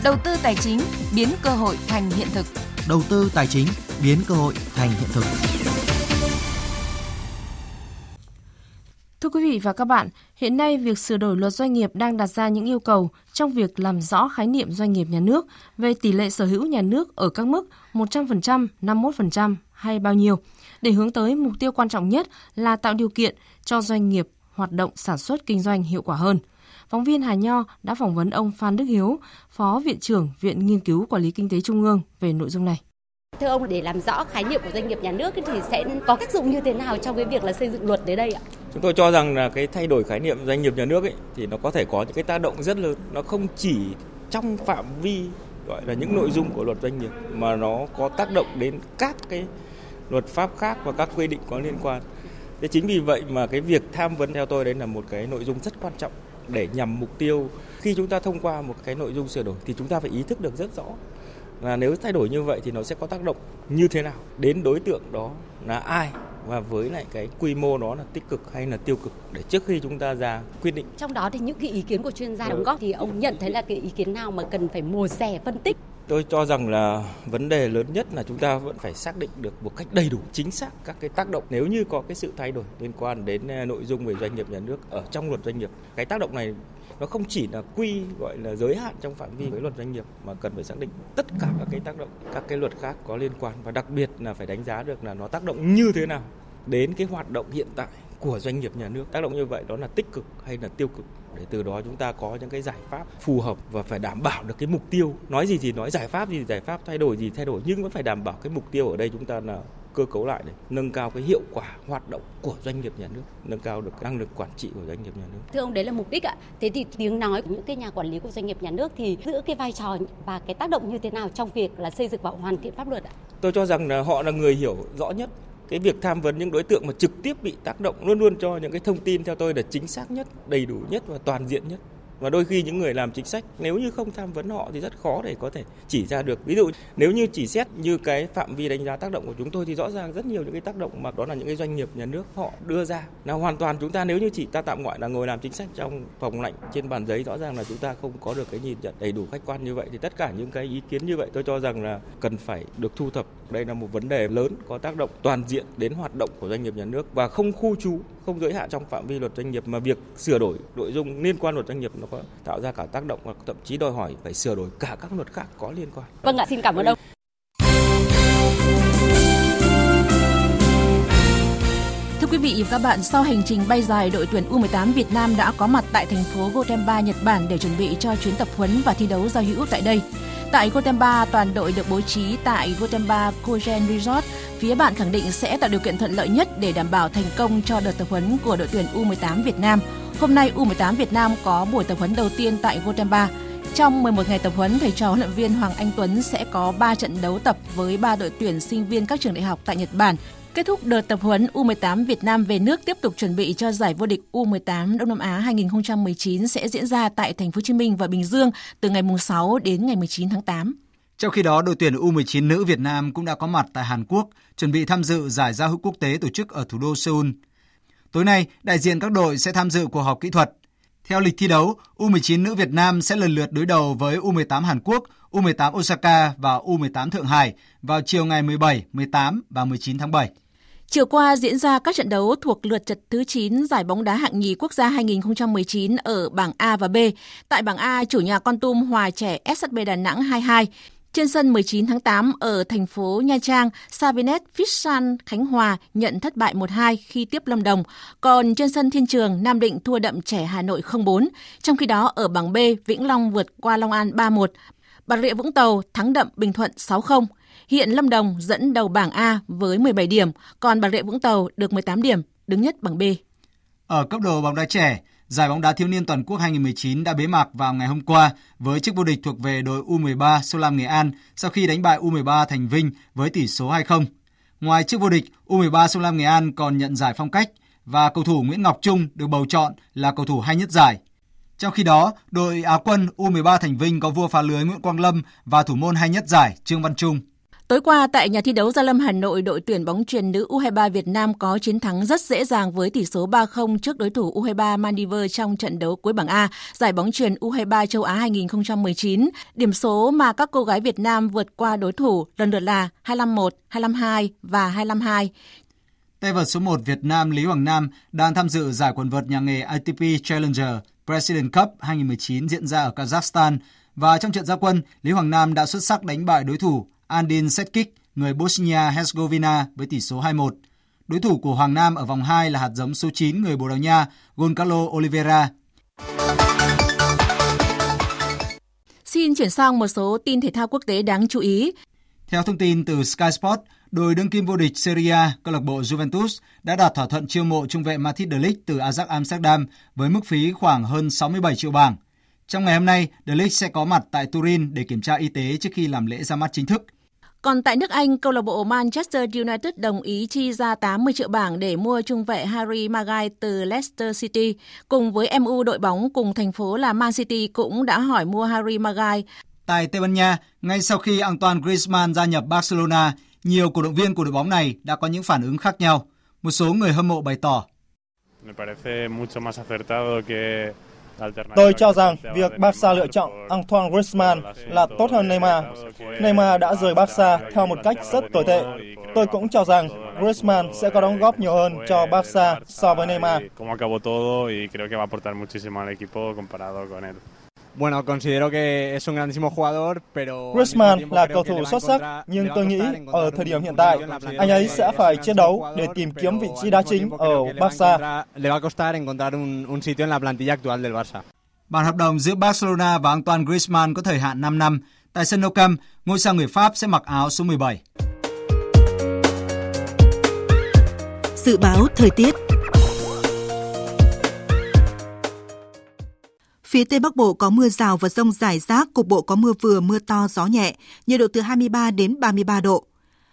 Đầu tư tài chính biến cơ hội thành hiện thực. Đầu tư tài chính biến cơ hội thành hiện thực. Thưa quý vị và các bạn, hiện nay việc sửa đổi luật doanh nghiệp đang đặt ra những yêu cầu trong việc làm rõ khái niệm doanh nghiệp nhà nước về tỷ lệ sở hữu nhà nước ở các mức 100%, 51% hay bao nhiêu, để hướng tới mục tiêu quan trọng nhất là tạo điều kiện cho doanh nghiệp hoạt động sản xuất kinh doanh hiệu quả hơn. Phóng viên Hà Nho đã phỏng vấn ông Phan Đức Hiếu, Phó Viện trưởng Viện Nghiên cứu Quản lý Kinh tế Trung ương về nội dung này. Thưa ông, để làm rõ khái niệm của doanh nghiệp nhà nước thì sẽ có tác dụng như thế nào trong cái việc là xây dựng luật đến đây ạ? Chúng tôi cho rằng là cái thay đổi khái niệm doanh nghiệp nhà nước ấy thì nó có thể có những cái tác động rất lớn. Nó không chỉ trong phạm vi gọi là những nội dung của luật doanh nghiệp mà nó có tác động đến các cái luật pháp khác và các quy định có liên quan. Thế chính vì vậy mà cái việc tham vấn theo tôi đấy là một cái nội dung rất quan trọng để nhằm mục tiêu khi chúng ta thông qua một cái nội dung sửa đổi thì chúng ta phải ý thức được rất rõ là nếu thay đổi như vậy thì nó sẽ có tác động như thế nào đến đối tượng đó là ai và với lại cái quy mô đó là tích cực hay là tiêu cực để trước khi chúng ta ra quyết định. Trong đó thì những cái ý kiến của chuyên gia đóng góp thì ông nhận thấy là cái ý kiến nào mà cần phải mổ xẻ phân tích Tôi cho rằng là vấn đề lớn nhất là chúng ta vẫn phải xác định được một cách đầy đủ chính xác các cái tác động. Nếu như có cái sự thay đổi liên quan đến à, nội dung về doanh nghiệp nhà nước ở trong luật doanh nghiệp. Cái tác động này nó không chỉ là quy gọi là giới hạn trong phạm vi với luật doanh nghiệp mà cần phải xác định tất cả các cái tác động các cái luật khác có liên quan. Và đặc biệt là phải đánh giá được là nó tác động như thế nào đến cái hoạt động hiện tại của doanh nghiệp nhà nước. Tác động như vậy đó là tích cực hay là tiêu cực để từ đó chúng ta có những cái giải pháp phù hợp và phải đảm bảo được cái mục tiêu nói gì thì nói giải pháp gì giải pháp thay đổi gì thay đổi nhưng vẫn phải đảm bảo cái mục tiêu ở đây chúng ta là cơ cấu lại để nâng cao cái hiệu quả hoạt động của doanh nghiệp nhà nước, nâng cao được năng lực quản trị của doanh nghiệp nhà nước. Thưa ông đấy là mục đích ạ. Thế thì tiếng nói của những cái nhà quản lý của doanh nghiệp nhà nước thì giữ cái vai trò và cái tác động như thế nào trong việc là xây dựng và hoàn thiện pháp luật ạ? Tôi cho rằng là họ là người hiểu rõ nhất cái việc tham vấn những đối tượng mà trực tiếp bị tác động luôn luôn cho những cái thông tin theo tôi là chính xác nhất, đầy đủ nhất và toàn diện nhất. Và đôi khi những người làm chính sách nếu như không tham vấn họ thì rất khó để có thể chỉ ra được. Ví dụ nếu như chỉ xét như cái phạm vi đánh giá tác động của chúng tôi thì rõ ràng rất nhiều những cái tác động mà đó là những cái doanh nghiệp nhà nước họ đưa ra. Là hoàn toàn chúng ta nếu như chỉ ta tạm gọi là ngồi làm chính sách trong phòng lạnh trên bàn giấy rõ ràng là chúng ta không có được cái nhìn nhận đầy đủ khách quan như vậy thì tất cả những cái ý kiến như vậy tôi cho rằng là cần phải được thu thập. Đây là một vấn đề lớn có tác động toàn diện đến hoạt động của doanh nghiệp nhà nước và không khu trú, không giới hạn trong phạm vi luật doanh nghiệp mà việc sửa đổi nội dung liên quan luật doanh nghiệp nó có tạo ra cả tác động và thậm chí đòi hỏi phải sửa đổi cả các luật khác có liên quan. Vâng ạ, xin cảm ơn ông. Thưa quý vị và các bạn, sau hành trình bay dài, đội tuyển U18 Việt Nam đã có mặt tại thành phố Gotemba, Nhật Bản để chuẩn bị cho chuyến tập huấn và thi đấu giao hữu tại đây. Tại Gotemba, toàn đội được bố trí tại Gotemba Kogen Resort. Phía bạn khẳng định sẽ tạo điều kiện thuận lợi nhất để đảm bảo thành công cho đợt tập huấn của đội tuyển U18 Việt Nam. Hôm nay U18 Việt Nam có buổi tập huấn đầu tiên tại Gotemba. Trong 11 ngày tập huấn, thầy trò huấn luyện viên Hoàng Anh Tuấn sẽ có 3 trận đấu tập với 3 đội tuyển sinh viên các trường đại học tại Nhật Bản. Kết thúc đợt tập huấn, U18 Việt Nam về nước tiếp tục chuẩn bị cho giải vô địch U18 Đông Nam Á 2019 sẽ diễn ra tại thành phố Hồ Chí Minh và Bình Dương từ ngày 6 đến ngày 19 tháng 8. Trong khi đó, đội tuyển U19 nữ Việt Nam cũng đã có mặt tại Hàn Quốc, chuẩn bị tham dự giải giao hữu quốc tế tổ chức ở thủ đô Seoul. Tối nay, đại diện các đội sẽ tham dự cuộc họp kỹ thuật. Theo lịch thi đấu, U19 nữ Việt Nam sẽ lần lượt đối đầu với U18 Hàn Quốc, U18 Osaka và U18 Thượng Hải vào chiều ngày 17, 18 và 19 tháng 7. Chiều qua diễn ra các trận đấu thuộc lượt trận thứ 9 giải bóng đá hạng nhì quốc gia 2019 ở bảng A và B. Tại bảng A, chủ nhà Con Tum hòa trẻ SSB Đà Nẵng 2-2. Trên sân 19 tháng 8 ở thành phố Nha Trang, Savinet Fishan Khánh Hòa nhận thất bại 1-2 khi tiếp Lâm Đồng. Còn trên sân Thiên Trường, Nam Định thua đậm trẻ Hà Nội 0-4. Trong khi đó ở bảng B, Vĩnh Long vượt qua Long An 3-1. Bà Rịa Vũng Tàu thắng đậm Bình Thuận 6-0. Hiện Lâm Đồng dẫn đầu bảng A với 17 điểm, còn Bà Rịa Vũng Tàu được 18 điểm, đứng nhất bảng B. Ở cấp độ bóng đá trẻ, Giải bóng đá thiếu niên toàn quốc 2019 đã bế mạc vào ngày hôm qua với chức vô địch thuộc về đội U13 Sông Lam Nghệ An sau khi đánh bại U13 Thành Vinh với tỷ số 2-0. Ngoài chức vô địch, U13 Sông Lam Nghệ An còn nhận giải phong cách và cầu thủ Nguyễn Ngọc Trung được bầu chọn là cầu thủ hay nhất giải. Trong khi đó, đội Á quân U13 Thành Vinh có vua phá lưới Nguyễn Quang Lâm và thủ môn hay nhất giải Trương Văn Trung. Tối qua tại nhà thi đấu Gia Lâm Hà Nội, đội tuyển bóng chuyền nữ U23 Việt Nam có chiến thắng rất dễ dàng với tỷ số 3-0 trước đối thủ U23 Maldives trong trận đấu cuối bảng A, giải bóng chuyền U23 châu Á 2019. Điểm số mà các cô gái Việt Nam vượt qua đối thủ lần lượt là 25-1, 25-2 và 25-2. Tay vợt số 1 Việt Nam Lý Hoàng Nam đang tham dự giải quần vợt nhà nghề ATP Challenger President Cup 2019 diễn ra ở Kazakhstan và trong trận gia quân, Lý Hoàng Nam đã xuất sắc đánh bại đối thủ Andin Setkic, người Bosnia-Herzegovina với tỷ số 2-1. Đối thủ của Hoàng Nam ở vòng 2 là hạt giống số 9 người Bồ Đào Nha, Goncalo Oliveira. Xin chuyển sang một số tin thể thao quốc tế đáng chú ý. Theo thông tin từ Sky Sport, đội đương kim vô địch Serie A, câu lạc bộ Juventus đã đạt thỏa thuận chiêu mộ trung vệ Matthijs de Ligt từ Ajax Amsterdam với mức phí khoảng hơn 67 triệu bảng. Trong ngày hôm nay, de Ligt sẽ có mặt tại Turin để kiểm tra y tế trước khi làm lễ ra mắt chính thức. Còn tại nước Anh, câu lạc bộ Manchester United đồng ý chi ra 80 triệu bảng để mua trung vệ Harry Maguire từ Leicester City. Cùng với MU đội bóng cùng thành phố là Man City cũng đã hỏi mua Harry Maguire. Tại Tây Ban Nha, ngay sau khi Antoine Griezmann gia nhập Barcelona, nhiều cổ động viên của đội bóng này đã có những phản ứng khác nhau. Một số người hâm mộ bày tỏ. Tôi cho rằng việc Barca lựa chọn Antoine Griezmann là tốt hơn Neymar. Neymar đã rời Barca theo một cách rất tồi tệ. Tôi cũng cho rằng Griezmann sẽ có đóng góp nhiều hơn cho Barca so với Neymar. Bueno, considero que es un grandísimo jugador, pero Griezmann là cầu thủ xuất sắc, nhưng tôi nghĩ ở thời điểm hiện tại, anh ấy sẽ phải chiến đấu để tìm kiếm vị trí đá chính ở Barca. Le va a costar encontrar un, un sitio en la plantilla actual del Barça. Bản hợp đồng giữa Barcelona và Antoine Griezmann có thời hạn 5 năm. Tại sân Nou Camp, ngôi sao người Pháp sẽ mặc áo số 17. Dự báo thời tiết Phía Tây Bắc Bộ có mưa rào và rông rải rác, cục bộ có mưa vừa mưa to, gió nhẹ, nhiệt độ từ 23 đến 33 độ.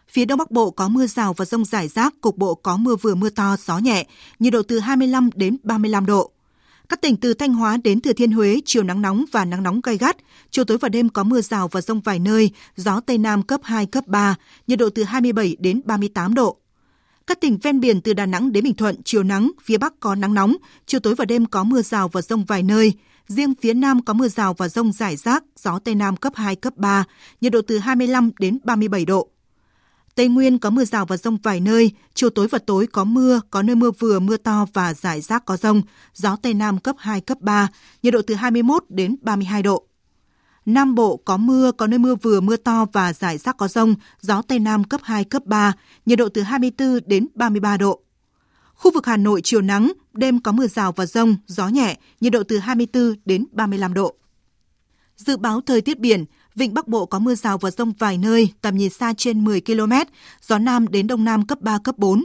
Phía Đông Bắc Bộ có mưa rào và rông rải rác, cục bộ có mưa vừa mưa to, gió nhẹ, nhiệt độ từ 25 đến 35 độ. Các tỉnh từ Thanh Hóa đến Thừa Thiên Huế chiều nắng nóng và nắng nóng gay gắt, chiều tối và đêm có mưa rào và rông vài nơi, gió Tây Nam cấp 2, cấp 3, nhiệt độ từ 27 đến 38 độ. Các tỉnh ven biển từ Đà Nẵng đến Bình Thuận chiều nắng, phía Bắc có nắng nóng, chiều tối và đêm có mưa rào và rông vài nơi, Riêng phía Nam có mưa rào và rông rải rác, gió Tây Nam cấp 2, cấp 3, nhiệt độ từ 25 đến 37 độ. Tây Nguyên có mưa rào và rông vài nơi, chiều tối và tối có mưa, có nơi mưa vừa, mưa to và rải rác có rông, gió Tây Nam cấp 2, cấp 3, nhiệt độ từ 21 đến 32 độ. Nam Bộ có mưa, có nơi mưa vừa, mưa to và rải rác có rông, gió Tây Nam cấp 2, cấp 3, nhiệt độ từ 24 đến 33 độ. Khu vực Hà Nội chiều nắng, đêm có mưa rào và rông, gió nhẹ, nhiệt độ từ 24 đến 35 độ. Dự báo thời tiết biển, Vịnh Bắc Bộ có mưa rào và rông vài nơi, tầm nhìn xa trên 10 km, gió Nam đến Đông Nam cấp 3, cấp 4.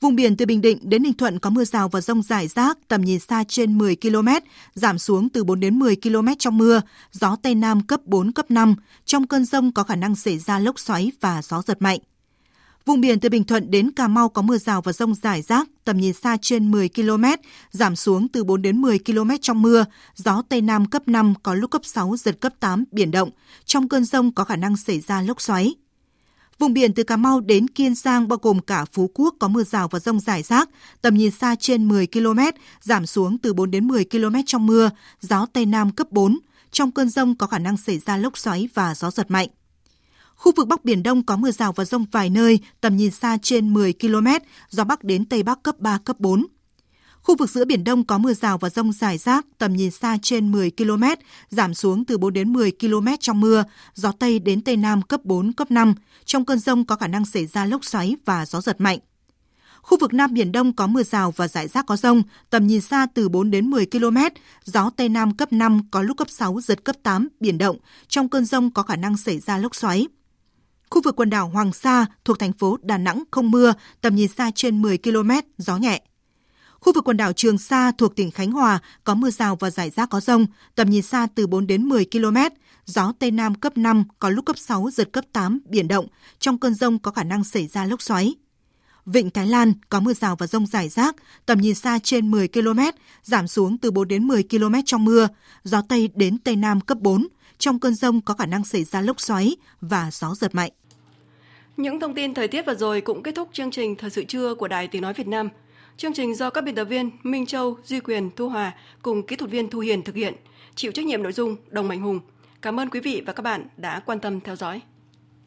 Vùng biển từ Bình Định đến Ninh Thuận có mưa rào và rông rải rác, tầm nhìn xa trên 10 km, giảm xuống từ 4 đến 10 km trong mưa, gió Tây Nam cấp 4, cấp 5. Trong cơn rông có khả năng xảy ra lốc xoáy và gió giật mạnh. Vùng biển từ Bình Thuận đến Cà Mau có mưa rào và rông rải rác, tầm nhìn xa trên 10 km, giảm xuống từ 4 đến 10 km trong mưa, gió Tây Nam cấp 5 có lúc cấp 6, giật cấp 8, biển động. Trong cơn rông có khả năng xảy ra lốc xoáy. Vùng biển từ Cà Mau đến Kiên Giang bao gồm cả Phú Quốc có mưa rào và rông rải rác, tầm nhìn xa trên 10 km, giảm xuống từ 4 đến 10 km trong mưa, gió Tây Nam cấp 4. Trong cơn rông có khả năng xảy ra lốc xoáy và gió giật mạnh. Khu vực Bắc Biển Đông có mưa rào và rông vài nơi, tầm nhìn xa trên 10 km, gió Bắc đến Tây Bắc cấp 3, cấp 4. Khu vực giữa Biển Đông có mưa rào và rông rải rác, tầm nhìn xa trên 10 km, giảm xuống từ 4 đến 10 km trong mưa, gió Tây đến Tây Nam cấp 4, cấp 5. Trong cơn rông có khả năng xảy ra lốc xoáy và gió giật mạnh. Khu vực Nam Biển Đông có mưa rào và rải rác có rông, tầm nhìn xa từ 4 đến 10 km, gió Tây Nam cấp 5, có lúc cấp 6, giật cấp 8, biển động. Trong cơn rông có khả năng xảy ra lốc xoáy. Khu vực quần đảo Hoàng Sa thuộc thành phố Đà Nẵng không mưa, tầm nhìn xa trên 10 km, gió nhẹ. Khu vực quần đảo Trường Sa thuộc tỉnh Khánh Hòa có mưa rào và rải rác có rông, tầm nhìn xa từ 4 đến 10 km, gió Tây Nam cấp 5, có lúc cấp 6, giật cấp 8, biển động. Trong cơn rông có khả năng xảy ra lốc xoáy. Vịnh Thái Lan có mưa rào và rông rải rác, tầm nhìn xa trên 10 km, giảm xuống từ 4 đến 10 km trong mưa, gió Tây đến Tây Nam cấp 4. Trong cơn rông có khả năng xảy ra lốc xoáy và gió giật mạnh. Những thông tin thời tiết vừa rồi cũng kết thúc chương trình Thời sự trưa của Đài Tiếng Nói Việt Nam. Chương trình do các biên tập viên Minh Châu, Duy Quyền, Thu Hòa cùng kỹ thuật viên Thu Hiền thực hiện, chịu trách nhiệm nội dung Đồng Mạnh Hùng. Cảm ơn quý vị và các bạn đã quan tâm theo dõi.